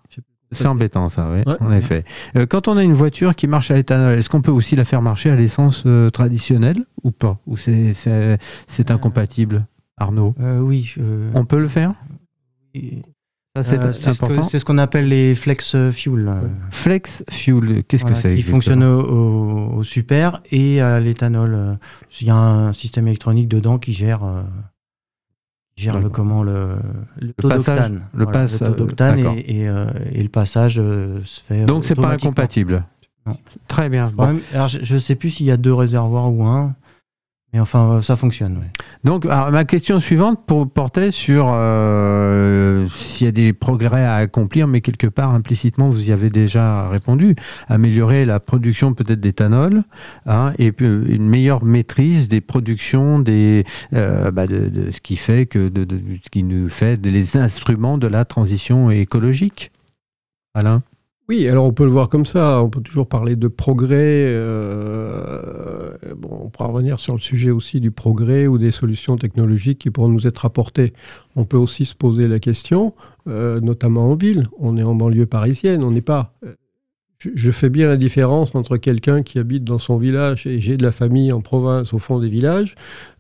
C'est embêtant, ça, oui, Ouais. en effet. Euh, quand on a une voiture qui marche à l'éthanol, est-ce qu'on peut aussi la faire marcher à l'essence euh, traditionnelle ou pas? Ou c'est c'est incompatible, Arnaud? Euh, oui. euh, On peut le faire? Et- Ça, c'est euh, ce que- important. c'est ce qu'on appelle les flex fuel. euh, Flex Fuel, qu'est-ce voilà, que c'est Qui fonctionne au, au- au super et à l'éthanol. euh, Il y a un système électronique dedans qui gère, euh, gère le comment le, le, taux passage, d'octane. le taux d'octane d'accord. et, et, euh, et le passage euh, se fait. Donc c'est pas incompatible. Non. Très bien. Bon. alors, je, je sais plus s'il y a deux réservoirs ou un, enfin ça fonctionne. Donc ma question suivante pour, portait sur euh, s'il y a des progrès à accomplir, mais quelque part implicitement vous y avez déjà répondu. Améliorer la production peut-être d'éthanol hein, et euh, une meilleure maîtrise des productions des euh, bah, de, de ce qui fait que de, de- ce qui nous fait les instruments de la transition écologique. Alain? Oui, alors on peut le voir comme ça. On peut toujours parler de progrès. euh, bon, on pourra revenir sur le sujet aussi du progrès ou des solutions technologiques qui pourront nous être apportées. On peut aussi se poser la question, euh, notamment en ville. On est en banlieue parisienne, on n'est pas. euh, Je, je fais bien la différence entre quelqu'un qui habite dans son village et j'ai de la famille en province, au fond des villages.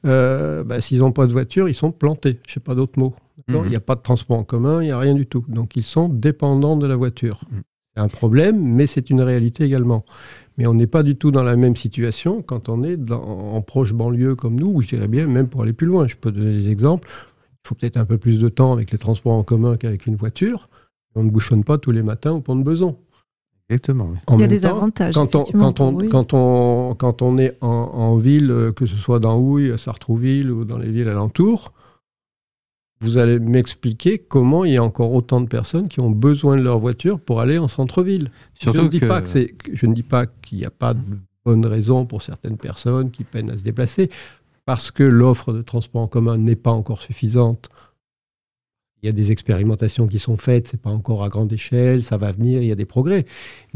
Euh, bah, S'ils n'ont pas de voiture, ils sont plantés. Je sais pas d'autres mots. Mhm. Il n'y a pas de transport en commun, il n'y a rien du tout. Donc ils sont dépendants de la voiture. Mhm. C'est un problème, mais c'est une réalité également. Mais on n'est pas du tout dans la même situation quand on est dans- en proche banlieue comme nous, ou je dirais bien même pour aller plus loin. Je peux donner des exemples. Il faut peut-être un peu plus de temps avec les transports en commun qu'avec une voiture. On ne bouchonne pas tous les matins au pont de Beson. Exactement. oui. En Il y a des temps, avantages. quand on, effectivement, quand, on, oui. quand, on, quand on est en, en ville, que ce soit dans Houille, à Sartrouville ou dans les villes alentours, vous allez m'expliquer comment il y a encore autant de personnes qui ont besoin de leur voiture pour aller en centre-ville. je, ne dis que- pas que je ne dis pas qu'il n'y a pas de bonnes raisons pour certaines personnes qui peinent à se déplacer, parce que l'offre de transport en commun n'est pas encore suffisante. Il y a des expérimentations qui sont faites, c'est pas encore à grande échelle, ça va venir, il y a des progrès.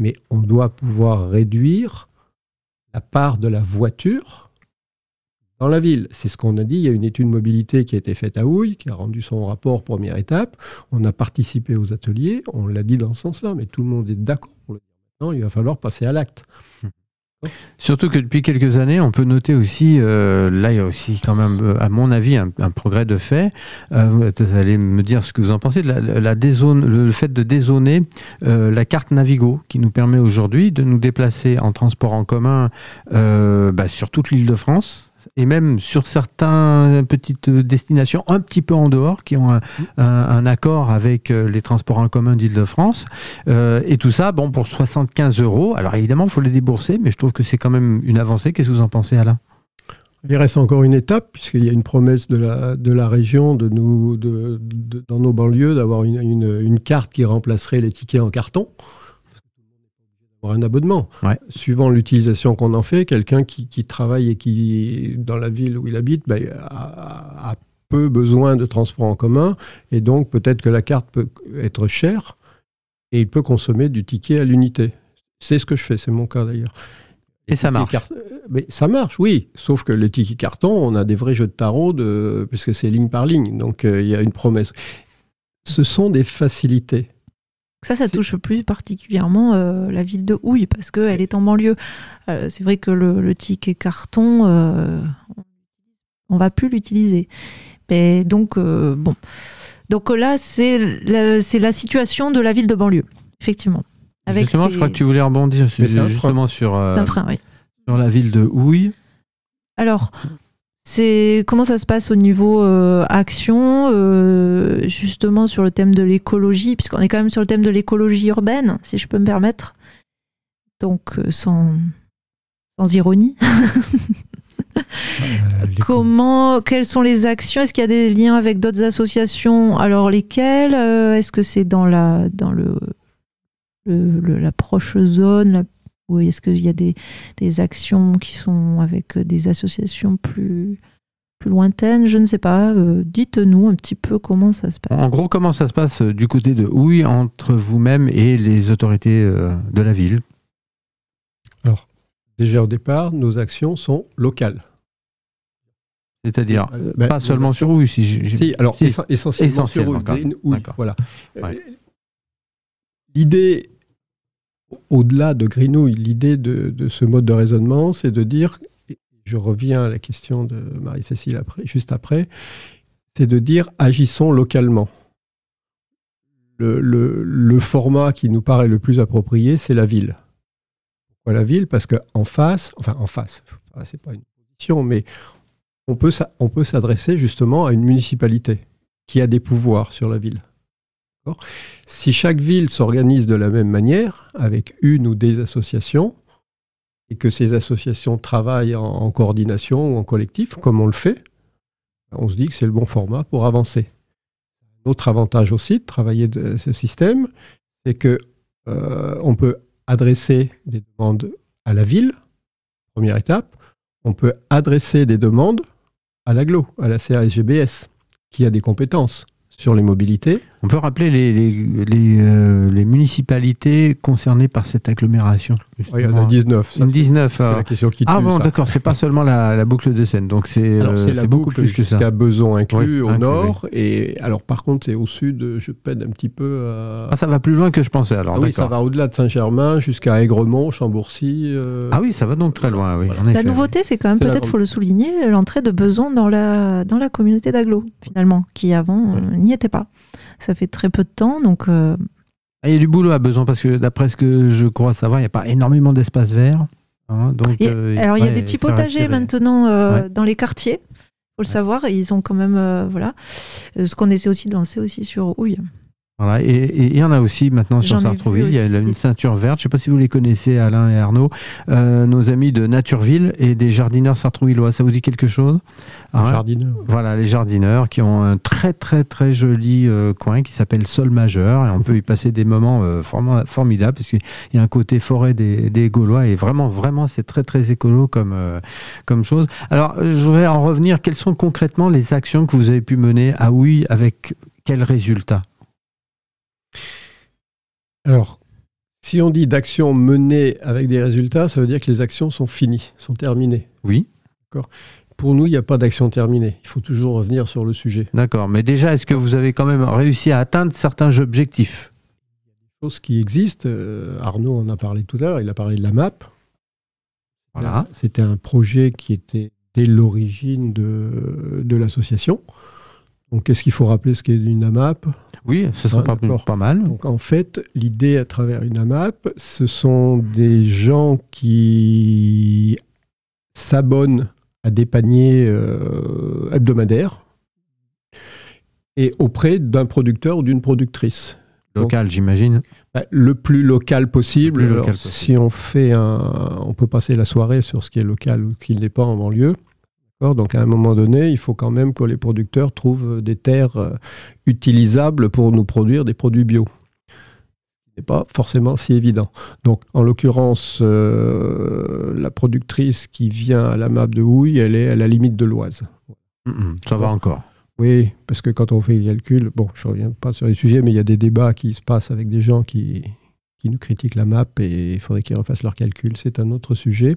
Mais on doit pouvoir réduire la part de la voiture dans la ville. C'est ce qu'on a dit. Il y a une étude mobilité qui a été faite à Houille, qui a rendu son rapport première étape. On a participé aux ateliers, on l'a dit dans ce sens-là, mais tout le monde est d'accord pour le dire. Il va falloir passer à l'acte. Surtout que depuis quelques années, on peut noter aussi, euh, là il y a aussi quand même, euh, à mon avis, un, progrès de fait. Euh, vous allez me dire ce que vous en pensez. La, la dézone, le fait de dézoner la carte Navigo, qui nous permet aujourd'hui de nous déplacer en transport en commun bah, sur toute l'île de France. Et même sur certaines petites destinations un petit peu en dehors, qui ont un, un- un accord avec euh, les transports en commun d'Île-de-France. Euh, et tout ça, bon, pour 75 euros. Alors évidemment, il faut les débourser, mais je trouve que c'est quand même une avancée. Qu'est-ce que vous en pensez, Alain? Il reste encore une étape, puisqu'il y a une promesse de la, de la région, de nous, de, de- dans nos banlieues, d'avoir une, une- une carte qui remplacerait les tickets en carton. Un abonnement. Ouais. Suivant l'utilisation qu'on en fait, quelqu'un qui, qui travaille et qui, dans la ville où il habite, ben, a, a peu besoin de transport en commun, et donc peut-être que la carte peut être chère, et il peut consommer du ticket à l'unité. C'est ce que je fais, c'est mon cas d'ailleurs. Et ça marche. cart- Mais ça marche, oui. Sauf que les tickets carton, on a des vrais jeux de tarot, de... puisque c'est ligne par ligne. Donc euh, il y a une promesse. Ce sont des facilités. Ça, ça touche plus particulièrement euh, la ville de Houille parce qu'elle est en banlieue. Euh, c'est vrai que le, le ticket carton, euh, on va plus l'utiliser. Mais donc, euh, bon. Donc là, c'est la, c'est la situation de la ville de banlieue, effectivement. Avec Justement, ses- je crois que tu voulais rebondir sur- justement sur, euh, frein, oui. sur la ville de Houille. Alors, c'est comment ça se passe au niveau euh, action, euh, justement sur le thème de l'écologie, puisqu'on est quand même sur le thème de l'écologie urbaine, si je peux me permettre. Donc, euh, sans, sans ironie. (laughs) Comment, quelles sont les actions? Est-ce qu'il y a des liens avec d'autres associations? Alors lesquelles? Est-ce que c'est dans la dans le, le- le- la proche zone Ou est-ce qu'il y a des, des, actions qui sont avec des associations plus, plus lointaines? Je ne sais pas. Dites-nous un petit peu comment ça se passe. En gros, comment ça se passe du côté de Houille entre vous-même et les autorités de la ville? Alors, déjà au départ, nos actions sont locales. C'est-à-dire, euh, ben, pas seulement sur Houille si, si, alors essentiellement, sur Houille, voilà. Euh, l'idée, au-delà de Greenouille, l'idée de, ce mode de raisonnement, c'est de dire, je reviens à la question de Marie-Cécile juste après, c'est de dire agissons localement. Le, format qui nous paraît le plus approprié, c'est la ville. Pourquoi la ville? Parce qu'en face, enfin en face, c'est pas une position, mais on peut s'adresser justement à une municipalité qui a des pouvoirs sur la ville. Si chaque ville s'organise de la même manière, avec une ou des associations, et que ces associations travaillent en, coordination ou en collectif, comme on le fait, on se dit que c'est le bon format pour avancer. Autre avantage aussi de travailler de ce système, c'est que euh, on peut adresser des demandes à la ville, première étape, on peut adresser des demandes à l'aglo, à la CASGBS, qui a des compétences sur les mobilités. On peut rappeler les, les, euh, municipalités concernées par cette agglomération Il y en a 19. Ça, 19. C'est la question qui Ah bon, d'accord, c'est pas seulement la, boucle de Seine, donc c'est euh, beaucoup plus que ça. a Beson inclus au nord, et alors par contre c'est au sud, je peine un petit peu Ah ça va plus loin que je pensais alors, ah Oui, ça va au-delà de Saint-Germain jusqu'à Aigremont, Chambourcy. Euh. Ah oui, ça va donc très loin, oui. La nouveauté, c'est quand même, peut-être, faut le souligner, l'entrée de Beson dans la, dans la communauté d'agglo, finalement, qui avant n'y était pas. Ça fait très peu de temps, donc. Euh, ah, il y a du boulot à besoin parce que d'après ce que je crois savoir, il n'y a pas énormément d'espace vert. Hein, donc, euh, alors il y a des petits potagers maintenant euh, dans les quartiers. Faut le savoir, ils ont quand même voilà. Ce qu'on essaie aussi de lancer aussi sur Houille. Voilà, et il y en a aussi maintenant sur Sartrouville. Il y a une ceinture verte. Je ne sais pas si vous les connaissez, Alain et Arnaud, euh, nos amis de Natureville et des jardineurs sartrouvillois. Ça vous dit quelque chose? Les ah jardineurs. Voilà, les jardineurs qui ont un très très très joli euh, coin qui s'appelle Sol Majeur et on peut y passer des moments euh, formidables parce qu'il y a un côté forêt des, des Gaulois et vraiment vraiment c'est très très écolo comme comme chose. Alors je voudrais en revenir. Quelles sont concrètement les actions que vous avez pu mener? À Oui avec quels résultats alors, si on dit d'actions menées avec des résultats, ça veut dire que les actions sont finies, sont terminées. Oui. Pour nous, il n'y a pas d'action terminée. Il faut toujours revenir sur le sujet. D'accord. Mais déjà, est-ce que vous avez quand même réussi à atteindre certains objectifs? Choses qui existent. Euh, Arnaud en a parlé tout à l'heure. Il a parlé de la map. Voilà. C'était un projet qui était dès l'origine de, de l'association. Donc, qu'est-ce qu'il faut rappeler ce qu'est une AMAP? Oui, ce serait pas, pas, mal. Donc, en fait, l'idée à travers une AMAP, ce sont des gens qui s'abonnent à des paniers euh, hebdomadaires et auprès d'un producteur ou d'une productrice. Local, j'imagine. Bah, le plus local possible. Si on fait un, on peut passer la soirée sur ce qui est local ou qui n'est pas en banlieue. Donc à un moment donné, il faut quand même que les producteurs trouvent des terres euh, utilisables pour nous produire des produits bio. Ce n'est pas forcément si évident. Donc en l'occurrence, euh, la productrice qui vient à la map de Houille, elle est à la limite de l'Oise. ça va encore. Oui, parce que quand on fait les calculs, bon, je ne reviens pas sur les sujets, mais il y a des débats qui se passent avec des gens qui, qui nous critiquent la map et il faudrait qu'ils refassent leurs calculs. C'est un autre sujet.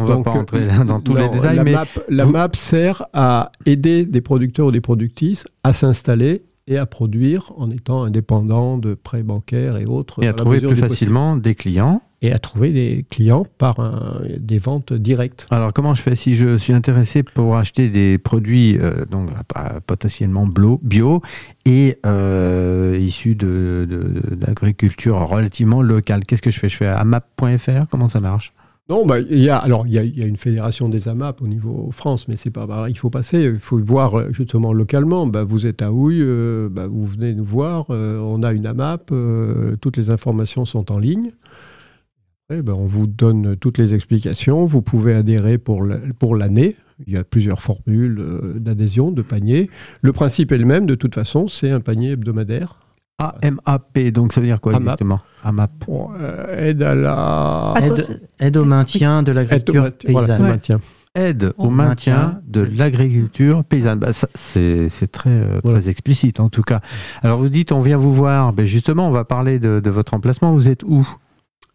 On ne va pas entrer dans tous les détails, la mais map, la map sert à aider des producteurs ou des productrices à s'installer et à produire en étant indépendants de prêts bancaires et autres. Et à trouver plus facilement des clients. Et à trouver des clients par des ventes directes. Alors comment je fais si je suis intéressé pour acheter des produits euh, donc potentiellement bio et euh, issus d'agriculture de, relativement locale? Qu'est-ce que je fais? Je fais à map.fr Comment ça marche? Non, bah, il y a, alors il y, a, une fédération des AMAP au niveau France, mais c'est pas pareil. Il faut passer, il faut voir euh, justement localement. Bah, vous êtes à Houille, euh, bah, vous venez nous voir. Euh, on a une AMAP, toutes les informations sont en ligne. Bah, on vous donne toutes les explications. Vous pouvez adhérer pour l'année. Il y a plusieurs formules d'adhésion, de panier. Le principe est le même, de toute façon, c'est un panier hebdomadaire A-M-A-P, donc ça veut dire quoi AMAP. exactement? AMAP. Bon, euh, aide à la... Aide, aide au maintien de l'agriculture voilà, paysanne. le Ouais. maintien. Aide au Au maintien maintien de l'agriculture paysanne. Bah, ça, c'est c'est très, euh, Voilà. très explicite en tout cas. Alors vous dites, on vient vous voir. Ben justement, on va parler de, de votre emplacement. Vous êtes où?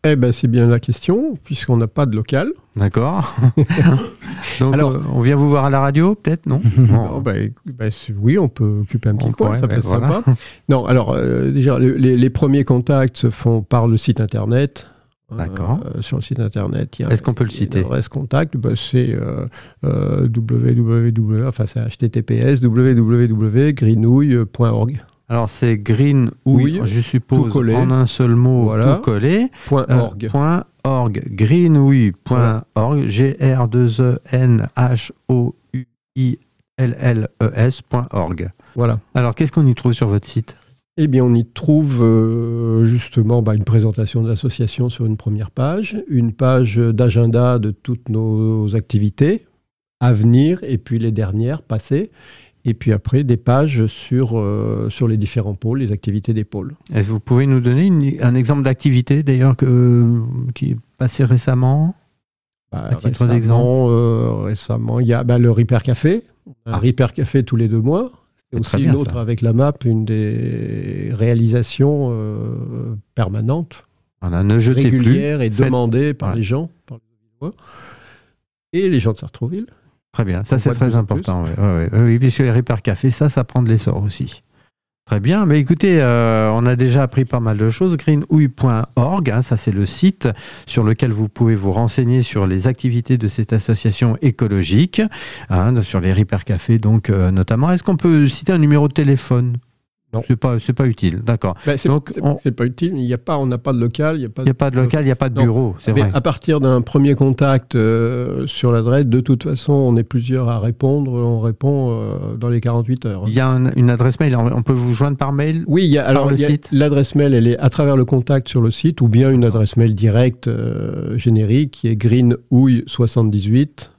Eh ben, c'est bien la question, puisqu'on n'a pas de local. D'accord (laughs) Donc Alors- on vient vous voir à la radio, peut-être Non (laughs) Non, ben, ben, oui, on peut occuper un petit coin, pourrait, ça peut ben, être voilà. sympa. (laughs) Non, alors, euh, déjà, le- les, les premiers contacts se font par le site internet. D'accord. Euh, sur le site internet, il y a Est-ce qu'on peut le citer adresse contact, ben, c'est euh, euh, www, enfin c'est https www.greenouille.org. Alors c'est green Oui, je suppose, collé. en un seul mot, Voilà. tout collé. Point Euh, org. point org. greenouille.org. G-R-2-E-N-H-O-U-I-L-L-E-S.org. Voilà. Alors qu'est-ce qu'on y trouve sur votre site? Eh bien, on y trouve euh, justement bah, une présentation de l'association sur une première page, une page d'agenda de toutes nos activités à venir et puis les dernières passées, et puis après des pages sur, euh, sur les différents pôles, les activités des pôles. Est-ce que vous pouvez nous donner une- un exemple d'activité d'ailleurs qui est passé récemment? Bah, À titre d'exemple. euh, récemment, il y a bah, le Repair Café, un Ah. Repair Café tous les deux mois. C'est aussi bien, une autre ça. avec la map, une des réalisations euh, permanentes. Voilà, Ne jetez plus. régulière et Faites- demandée par Ouais. les gens, par les et les gens de Sartrouville. Très bien, ça c'est très important. ouais, ouais, ouais. Oui, puisque les Repair Café, ça, ça prend de l'essor aussi. Très bien, mais écoutez, euh, on a déjà appris pas mal de choses. Greenouille.org, hein, ça c'est le site sur lequel vous pouvez vous renseigner sur les activités de cette association écologique, hein, sur les Repair Café donc euh, notamment. Est-ce qu'on peut citer un numéro de téléphone? Non. C'est pas, c'est pas utile, d'accord. Ben, Donc, c'est- on- c'est pas utile, il y a pas, on n'a pas de local, il n'y a pas Il n'y a pas de local, il n'y a pas de bureau, c'est vrai. à partir d'un premier contact euh, sur l'adresse, de toute façon, on est plusieurs à répondre, on répond euh, dans les 48 heures. Il y a un- une adresse mail, on peut vous joindre par mail Oui, il y a, alors le il y a- site l'adresse mail, elle est à travers le contact sur le site, ou bien une adresse mail directe euh, générique qui est greenouille78,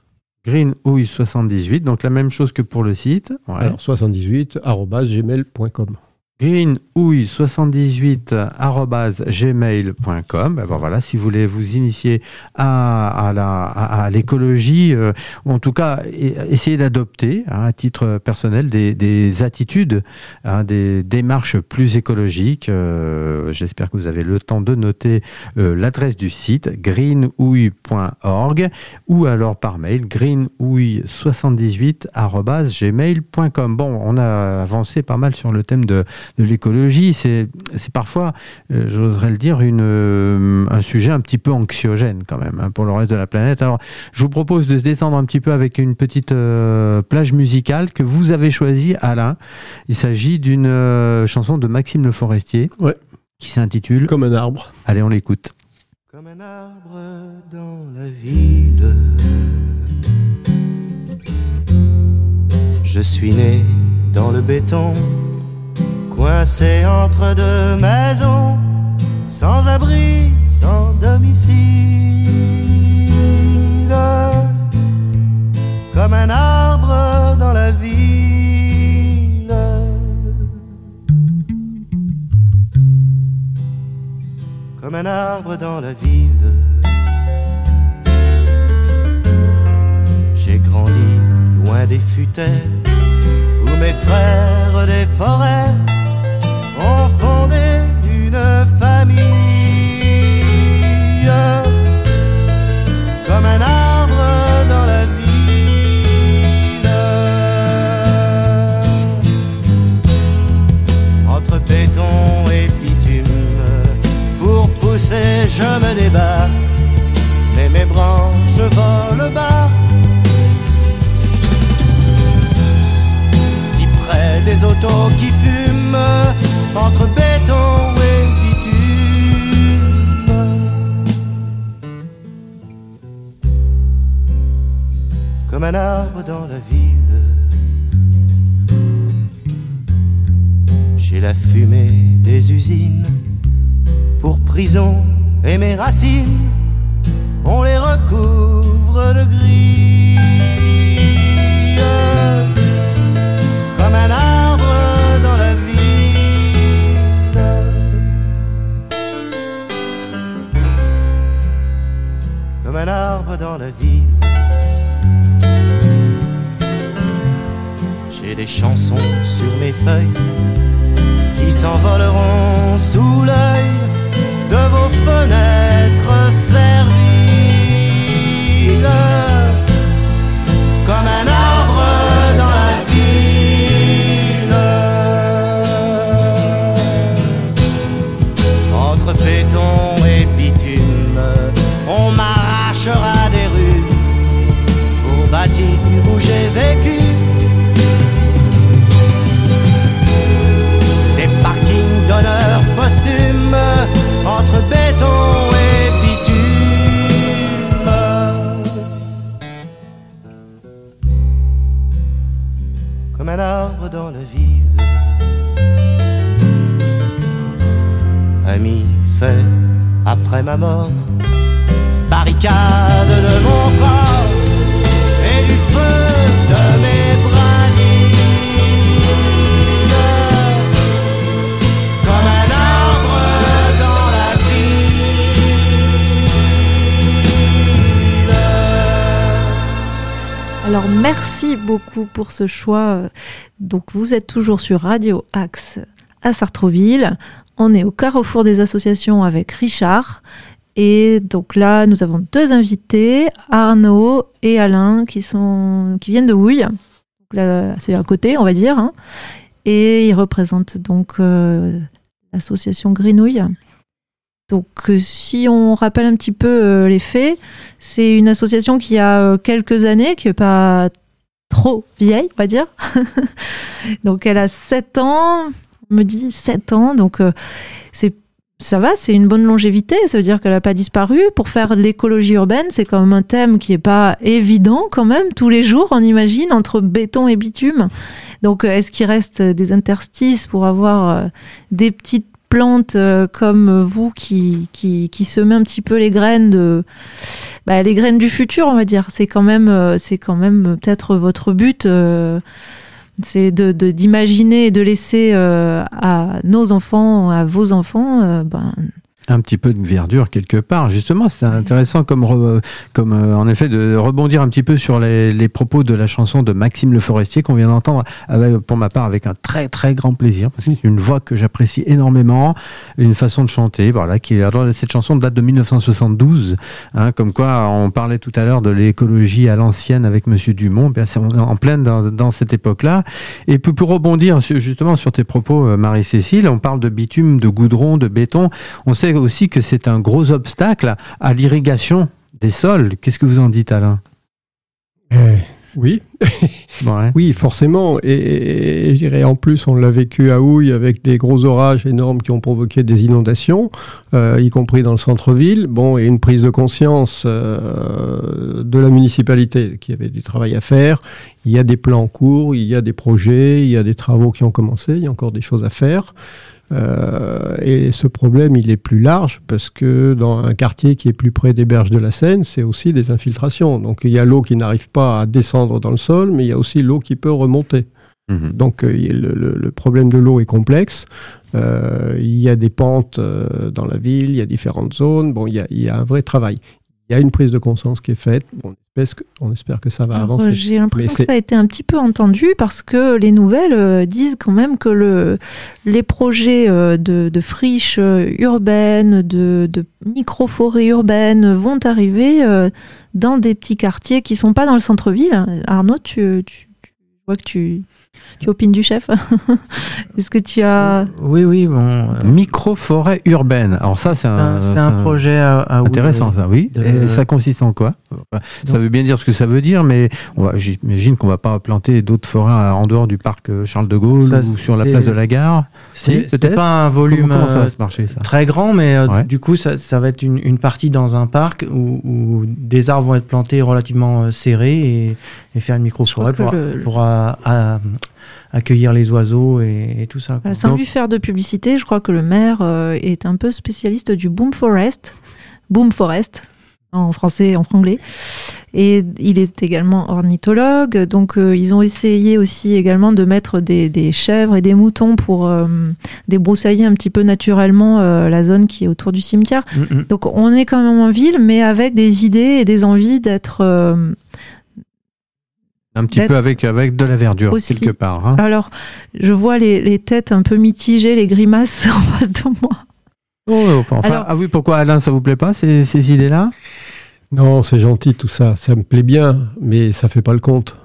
greenouille78, donc la même chose que pour le site. Ouais. alors 78 arobase gmail.com. greenouille78@gmail.com. Ben bon, voilà, si vous voulez vous initier à, l'écologie, euh, ou en tout cas essayer d'adopter hein, à titre personnel des, des attitudes, hein, des démarches plus écologiques. euh, J'espère que vous avez le temps de noter euh, l'adresse du site greenouille.org ou alors par mail greenouille78@gmail.com. Bon, on a avancé pas mal sur le thème de de l'écologie, c'est c'est parfois, euh, j'oserais le dire, une, euh, un sujet un petit peu anxiogène quand même hein, pour le reste de la planète. Alors, je vous propose de se détendre un petit peu avec une petite euh, plage musicale que vous avez choisie, Alain. Il s'agit d'une euh, chanson de Maxime Le Forestier Ouais. qui s'intitule. Comme un arbre. Allez, on l'écoute. Comme un arbre dans la ville. Je suis né dans le béton, coincé entre deux maisons, sans abri, sans domicile. Comme un arbre dans la ville. comme un arbre dans la ville. J'ai grandi loin des futaies, où mes frères des forêts ont fondé une famille. Comme un arbre dans la ville. Entre béton et bitume, pour pousser, je me débat, mais mes branches volent bas. Si près des autos qui entre béton et bitume. Comme un arbre dans la ville. J'ai la fumée des usines pour prison et mes racines, on les recouvre de gris. Ce choix. Donc vous êtes toujours sur Radio Axe à Sartrouville. On est au carrefour des associations avec Richard. Et donc là, nous avons deux invités, Arnaud et Alain, qui, sont, qui viennent de Houille. C'est à côté, on va dire. hein. Et ils représentent donc euh, l'association Grenouille. Donc euh, si on rappelle un petit peu euh, les faits, c'est une association qui a euh, quelques années, qui n'est pas trop vieille, on va dire. (laughs) donc elle a 7 ans, on me dit 7 ans, donc euh, c'est ça va, c'est une bonne longévité, ça veut dire qu'elle n'a pas disparu. Pour faire de l'écologie urbaine, c'est quand même un thème qui n'est pas évident quand même, tous les jours, on imagine, entre béton et bitume. Donc euh, est-ce qu'il reste des interstices pour avoir euh, des petites plantes euh, comme vous qui, qui, qui un petit peu les graines de bah, les graines du futur, on va dire. C'est quand même, euh, c'est quand même peut-être votre but. euh, c'est de d'imaginer et de laisser à nos enfants, à vos enfants, ben, un petit peu de verdure quelque part. Justement, c'est intéressant comme, comme euh, en effet de rebondir un petit peu sur les, les propos de la chanson de Maxime Le Forestier qu'on vient d'entendre, avec- pour ma part avec un très très grand plaisir parce que c'est une voix que j'apprécie énormément, une façon de chanter. Voilà, qui alors cette chanson date de 1972, hein, comme quoi on parlait tout à l'heure de l'écologie à l'ancienne avec Monsieur Dumont. Ben, c'est- en pleine dans, dans cette époque-là. Et pour, pour rebondir justement sur tes propos, euh, Marie-Cécile, on parle de bitume, de goudron, de béton. On sait aussi que c'est un gros obstacle à l'irrigation des sols. Qu'est-ce que vous en dites, Alain? Euh, oui, (laughs) Ouais. oui, forcément. Et, et je dirais en plus, on l'a vécu à Houille avec des gros orages énormes qui ont provoqué des inondations, euh, y compris dans le centre-ville. Bon, et une prise de conscience euh, de la municipalité qui avait du travail à faire. Il y a des plans en cours, il y a des projets, il y a des travaux qui ont commencé, il y a encore des choses à faire. Euh, et ce problème, il est plus large parce que dans un quartier qui est plus près des berges de la Seine, c'est aussi des infiltrations. Donc il y a l'eau qui n'arrive pas à descendre dans le sol, mais il y a aussi l'eau qui peut remonter. Mhm. Donc euh, le, le- le problème de l'eau est complexe. Euh, il y a des pentes dans la ville, il y a différentes zones. Bon, il y a, il y a un vrai travail. Il y a une prise de conscience qui est faite. On, espère que, on espère que ça va Alors, avancer. J'ai l'impression que ça a été un petit peu entendu parce que les nouvelles euh, disent quand même que le, les projets euh, de, de friches euh, urbaines, de, de micro-forêts urbaines vont arriver dans des petits quartiers qui sont pas dans le centre-ville. Arnaud, tu, tu, tu je vois que tu, tu opines du chef. (laughs) Est-ce que tu as... Oui, oui, bon. euh, Micro-forêt urbaine. Alors ça, c'est un, un, c'est un projet à, à intéressant, oui. ça, oui. De- Et ça consiste en quoi Ça Donc- veut bien dire ce que ça veut dire, mais on va- j'imagine qu'on va pas planter d'autres forêts en dehors du parc euh, Charles de Gaulle Ça, ou sur la place de la gare. Si, C'est c'est peut-être. pas un volume comment ça euh, va se marcher, ça très grand, mais euh, Ouais. du coup, ça, ça va être une, une partie dans un parc où, où des arbres vont être plantés relativement serrés et, et faire une micro-forêt pour, que le- pour, à- accueillir les oiseaux et, et tout ça. quoi. Sans Donc- lui faire de publicité, je crois que le maire euh, est un peu spécialiste du boom forest. Boom forest. en français et en franglais. Et il est également ornithologue, donc euh, ils ont essayé aussi également de mettre des, des chèvres et des moutons pour euh, débroussailler un petit peu naturellement euh, la zone qui est autour du cimetière. Mm. Donc on est quand même en ville, mais avec des idées et des envies d'être... Un petit peu avec, avec de la verdure, aussi- quelque part. hein. Alors, je vois les, les têtes un peu mitigées, les grimaces (laughs) en face de moi. Oh, enfin, Alors- ah oui, pourquoi Alain, ça vous plaît pas, ces, ces idées-là? Non, c'est gentil tout ça. Ça me plaît bien, mais ça fait pas le compte.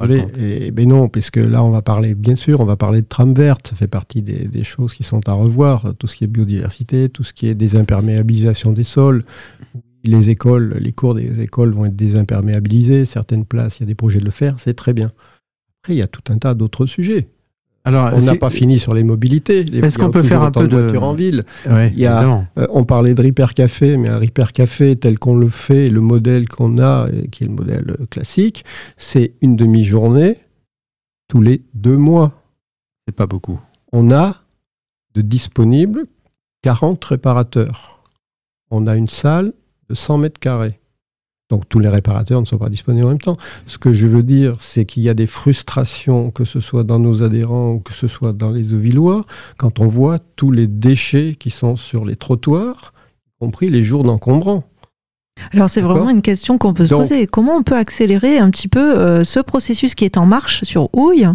Allez, et, ben non, puisque là, on va parler, bien sûr, on va parler de trame verte. Ça fait partie des, des choses qui sont à revoir. Tout ce qui est biodiversité, tout ce qui est désimperméabilisation des sols. Les écoles, les cours des écoles vont être désimperméabilisés. Certaines places, il y a des projets de le faire. C'est très bien. Après, il y a tout un tas d'autres sujets. Alors, On n'a pas fini sur les mobilités. Est-ce qu'on peut faire un peu de- voitures en ville Ouais, il y a- euh, on parlait de Ripper Café, mais un Ripper Café tel qu'on le fait, le modèle qu'on a, euh, qui est le modèle euh, classique, c'est une demi-journée tous les deux mois. C'est pas beaucoup. On a de disponibles 40 réparateurs. On a une salle de 100 mètres carrés. Donc tous les réparateurs ne sont pas disponibles en même temps. Ce que je veux dire, c'est qu'il y a des frustrations, que ce soit dans nos adhérents ou que ce soit dans les Auvillois, quand on voit tous les déchets qui sont sur les trottoirs, y compris les jours d'encombrant. Alors c'est vraiment une question qu'on peut se Donc- poser. Comment on peut accélérer un petit peu euh, ce processus qui est en marche sur Houille,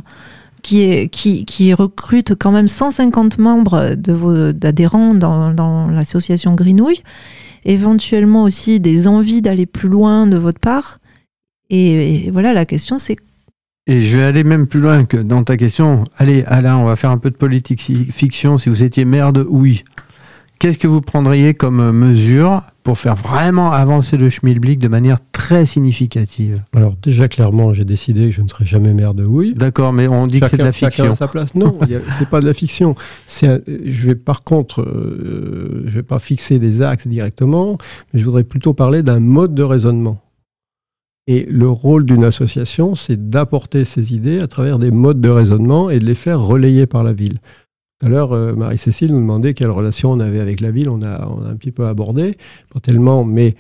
qui, recrute quand même 150 membres d'adhérents dans, l'association Greenouille, éventuellement aussi des envies d'aller plus loin de votre part. Et, voilà, la question c'est Et je vais aller même plus loin que dans ta question. Allez, Alain, on va faire un peu de politique fiction. Si vous étiez maire oui, qu'est-ce que vous prendriez comme euh, mesure pour faire vraiment avancer le schmilblick de manière très significative? Alors déjà, clairement, j'ai décidé que je ne serai jamais maire de Houille. D'accord, mais on dit que c'est de la fiction. à sa place. Non, c'est pas de la fiction. Un- je vais par contre, euh, je vais pas fixer des axes directement, mais je voudrais plutôt parler d'un mode de raisonnement. Et le rôle d'une association, c'est d'apporter ces idées à travers des modes de raisonnement et de les faire relayer par la ville. Tout à l'heure, euh, Marie-Cécile nous demandait quelle relation on avait avec la ville. On a, on a un petit peu abordé, pas tellement, mais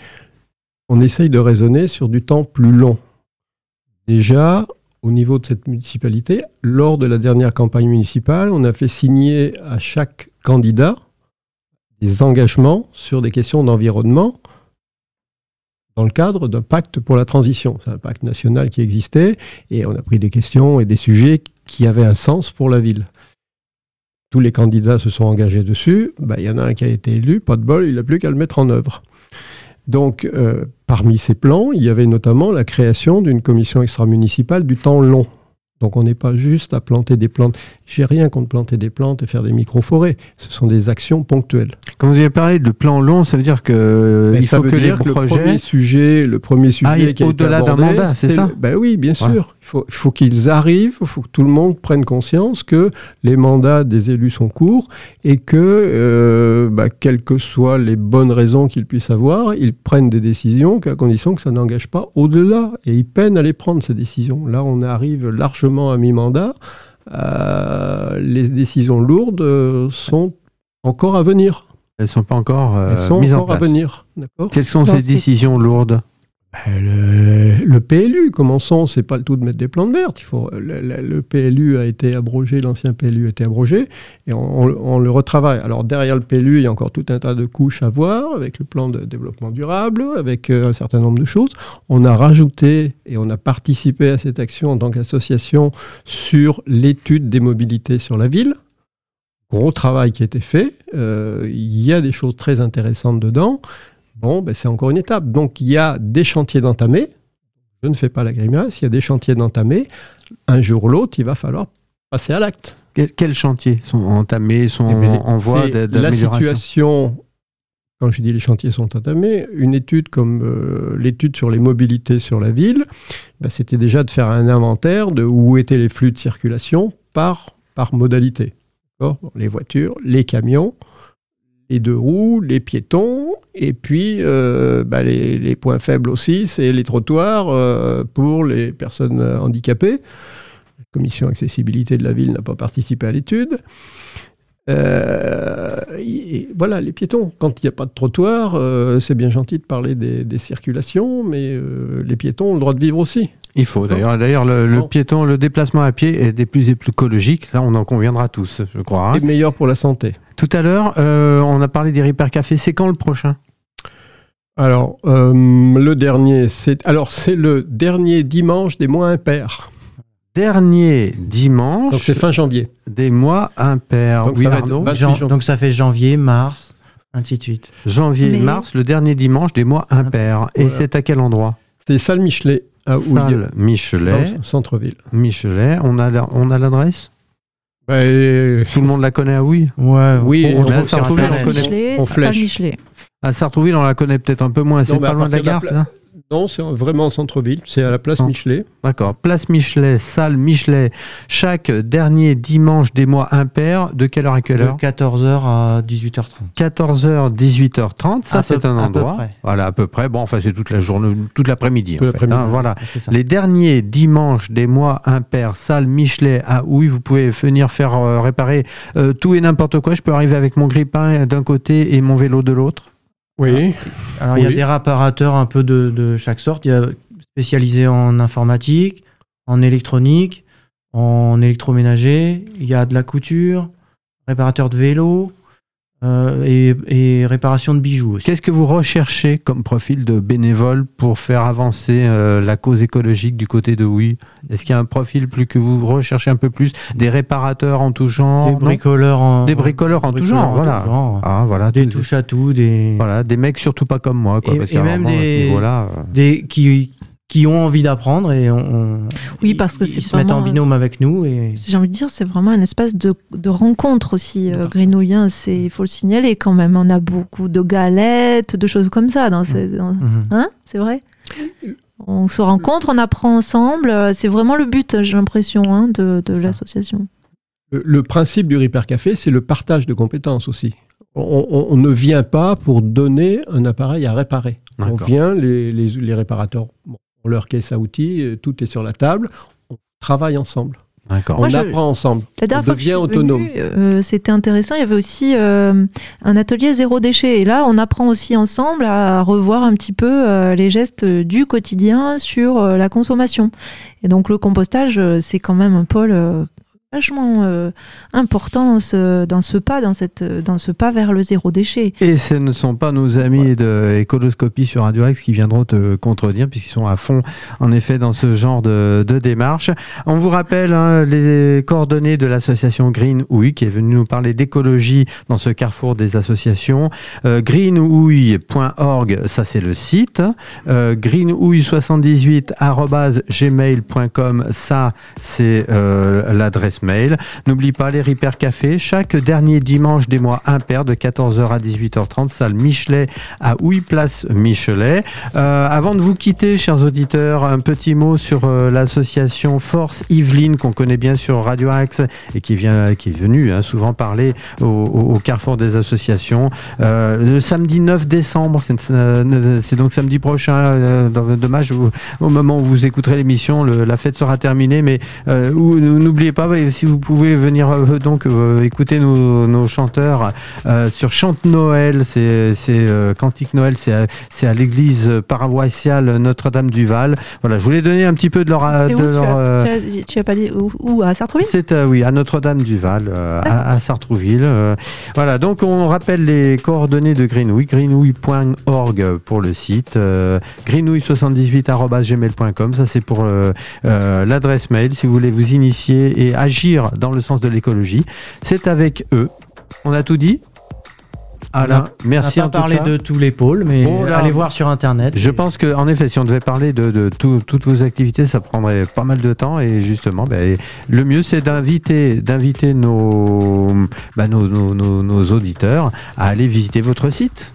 on essaye de raisonner sur du temps plus long. Déjà, au niveau de cette municipalité, lors de la dernière campagne municipale, on a fait signer à chaque candidat des engagements sur des questions d'environnement dans le cadre d'un pacte pour la transition. C'est un pacte national qui existait et on a pris des questions et des sujets qui avaient un sens pour la ville. Tous les candidats se sont engagés dessus. Bah, Il y en a un qui a été élu, pas de bol, il n'a plus qu'à le mettre en œuvre. Donc, euh, parmi ces plans, il y avait notamment la création d'une commission extra-municipale du temps long. Donc, on n'est pas juste à planter des plantes. J'ai rien contre planter des plantes et faire des micro-forêts. Ce sont des actions ponctuelles. Quand vous avez parlé de plan long, ça veut dire que Mais il ça faut que les que le projets. premier sujet, le premier sujet Ah, qui au-delà d'un mandat, c'est ça? Ben oui, bien Voilà. Il faut, il faut qu'ils arrivent, il faut que tout le monde prenne conscience que les mandats des élus sont courts et que, euh, bah, quelles que soient les bonnes raisons qu'ils puissent avoir, ils prennent des décisions à condition que ça n'engage pas au-delà. Et ils peinent à les prendre, ces décisions. Là, on arrive largement à mi-mandat. Euh, les décisions lourdes euh, sont encore à venir. Elles sont pas encore euh, Elles sont mises en encore à venir. Quelles sont Dans ces décisions lourdes? Le, le PLU, commençons, c'est pas le tout de mettre des plantes vertes. Il faut, le, PLU a été abrogé, l'ancien PLU a été abrogé, et on le retravaille. Alors derrière le PLU, il y a encore tout un tas de couches à voir, avec le plan de développement durable, avec euh, un certain nombre de choses. On a rajouté et on a participé à cette action en tant qu'association sur l'étude des mobilités sur la ville. Gros travail qui a été fait. Euh, Il y a des choses très intéressantes dedans. Bon, ben c'est encore une étape. Donc, il y a des chantiers d'entamés. Je ne fais pas la grimace. Il y a des chantiers d'entamés. Un jour ou l'autre, il va falloir passer à l'acte. Quels, quels chantiers sont entamés, sont Eh ben, en voie c'est d'a- La d'amélioration? situation, quand je dis les chantiers sont entamés, une étude comme euh, l'étude sur les mobilités sur la ville, ben, c'était déjà de faire un inventaire de où étaient les flux de circulation par, par modalité. Les voitures, les camions, les deux roues, les piétons, et puis euh, bah, les, points faibles aussi, c'est les trottoirs euh, pour les personnes euh, handicapées. La commission accessibilité de la ville n'a pas participé à l'étude. Voilà, les piétons. Quand il n'y a pas de trottoir, c'est bien gentil de parler des, circulations, mais les piétons ont le droit de vivre aussi. Il faut d'ailleurs. D'ailleurs, le, piéton, le déplacement à pied est des plus écologiques. Ça, on en conviendra tous, je crois. hein. Et meilleur pour la santé. Tout à l'heure, euh, on a parlé des Repair Café. C'est quand le prochain? Alors, euh, le dernier, c'est alors c'est le dernier dimanche des mois impairs. Dernier dimanche Donc c'est fin janvier. des mois impairs. Donc oui, ça va être Arnaud? 28 Jan- janvier. donc ça fait janvier, mars, ainsi de suite. Janvier, Mais- mars, le dernier dimanche des mois impairs. Et c'est à quel endroit? C'est salle Michelet à Salle Michelet. centre-ville. Michelet. On a la- on a l'adresse? Bah, et- Tout le monde la connaît à Oui. Ouais, Oui, on, on trouver, Internet. on connaît- Michelet, on flèche. Michelet. À Sartrouville, on la connaît peut-être un peu moins. C'est pas à loin de la gare, ça? Non, c'est vraiment en centre-ville. C'est à la place. Michelet. D'accord. Place Michelet, salle Michelet, chaque dernier dimanche des mois impairs. De quelle heure à quelle De heure 14h à 18h30. 14h, 18h30. Ça, c'est un à peu endroit. près. Voilà, à peu près. Bon, enfin, c'est toute la journée, toute l'après-midi. En fait, hein, voilà. Les derniers dimanches des mois impairs, salle Michelet à Houille, vous pouvez venir faire euh, réparer euh, tout et n'importe quoi. Je peux arriver avec mon grippin d'un côté et mon vélo de l'autre. Oui. Alors, il y a des réparateurs un peu de, de chaque sorte. Il y a spécialisés en informatique, en électronique, en électroménager. Il y a de la couture, réparateur de vélo euh, et, et réparation de bijoux aussi. Qu'est-ce que vous recherchez comme profil de bénévole pour faire avancer euh, la cause écologique du côté de Oui Est-ce qu'il y a un profil plus que vous recherchez un peu plus? Des réparateurs en tout genre Des bricoleurs en, Des bricoleurs en tout genre, voilà. genre. Ah, voilà. Des touches à tout, des, Voilà, des mecs surtout pas comme moi, quoi. Et- parce et qu'à même à ce euh, des qui, qui ont envie d'apprendre et on, Oui, ils- parce que ils c'est se mettent en vraiment- binôme avec nous et J'ai envie de dire, c'est vraiment un espace de, de rencontre aussi, euh, D'accord. Grenouillien. C'est, il faut le signaler quand même. On a beaucoup de galettes, de choses comme ça. Dans ces, dans- Mhm. Hein C'est vrai? On se rencontre, on apprend ensemble. euh, C'est vraiment le but, j'ai l'impression, hein, de, de l'association. Le, le principe du Repair Café, c'est le partage de compétences aussi. On, on- on ne vient pas pour donner un appareil à réparer. On vient, les, les- les réparateurs bon, ont leur caisse à outils, euh, tout est sur la table. On travaille ensemble. Moi, on je- apprend ensemble. La dernière on fois que je devient suis autonome. euh, c'était intéressant. Il y avait aussi euh, un atelier zéro déchet. Et là, on apprend aussi ensemble à revoir un petit peu euh, les gestes du quotidien sur euh, la consommation. Et donc, le compostage, c'est quand même un pôle euh, vachement euh, important dans ce, dans ce pas, dans, cette, dans ce pas vers le zéro déchet. Et ce ne sont pas nos amis de Écoloscopie sur Radio X qui viendront te contredire, puisqu'ils sont à fond, en effet, dans ce genre de, de démarche. On vous rappelle hein, les coordonnées de l'association Green Houille, qui est venue nous parler d'écologie dans ce carrefour des associations. Euh, greenhouille.org, ça c'est le site. Euh, greenhouille78 gmail.com, ça c'est euh, mail. N'oublie pas les Repair Café, chaque dernier dimanche des mois impairs de 14h à 18h30, salle Michelet à Houille Place Michelet. Euh, avant de vous quitter, chers auditeurs, un petit mot sur euh, l'association Force Yveline qu'on connaît bien sur Radio Axe et qui vient, qui est venue hein, souvent parler au, carrefour des associations. Euh, le samedi 9 décembre, c'est donc samedi prochain. dommage, au moment où vous écouterez l'émission, la fête sera terminée, mais ou- n'oubliez pas, si vous pouvez venir euh, donc euh, écouter nos, nos chanteurs euh, sur Chante Noël, c'est Cantique Noël, c'est à, l'église paroissiale Notre-Dame du Val. Voilà, je voulais donner un petit peu de leur, de où, tu, leur, as, tu, as, tu as pas dit où, où à Sartrouville? C'est oui à Notre-Dame-du-Val, euh, à, à Sartrouville. voilà, donc on rappelle les coordonnées de Greenouille, greenouille.org pour le site, euh, greenouille78@gmail.com, ça c'est pour l'adresse mail si vous voulez vous initier et agir dans le sens de l'écologie. C'est avec eux. On a tout dit. Alain, merci on en n'a tout pas parlé cas. de tous les pôles, mais Bon, là, allez voir sur internet. Je Et- pense que, en effet, si on devait parler de, de tout- toutes vos activités, ça prendrait pas mal de temps. Et justement, ben, le mieux, c'est d'inviter, d'inviter nos, ben, nos, nos- nos- nos auditeurs à aller visiter votre site.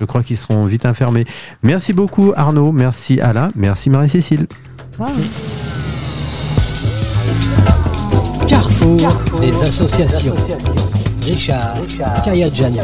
Je crois qu'ils seront vite informés. Merci beaucoup, Arnaud. Merci, Alain. Merci, Marie-Cécile. Carrefour des associations. Richard Kayadjani.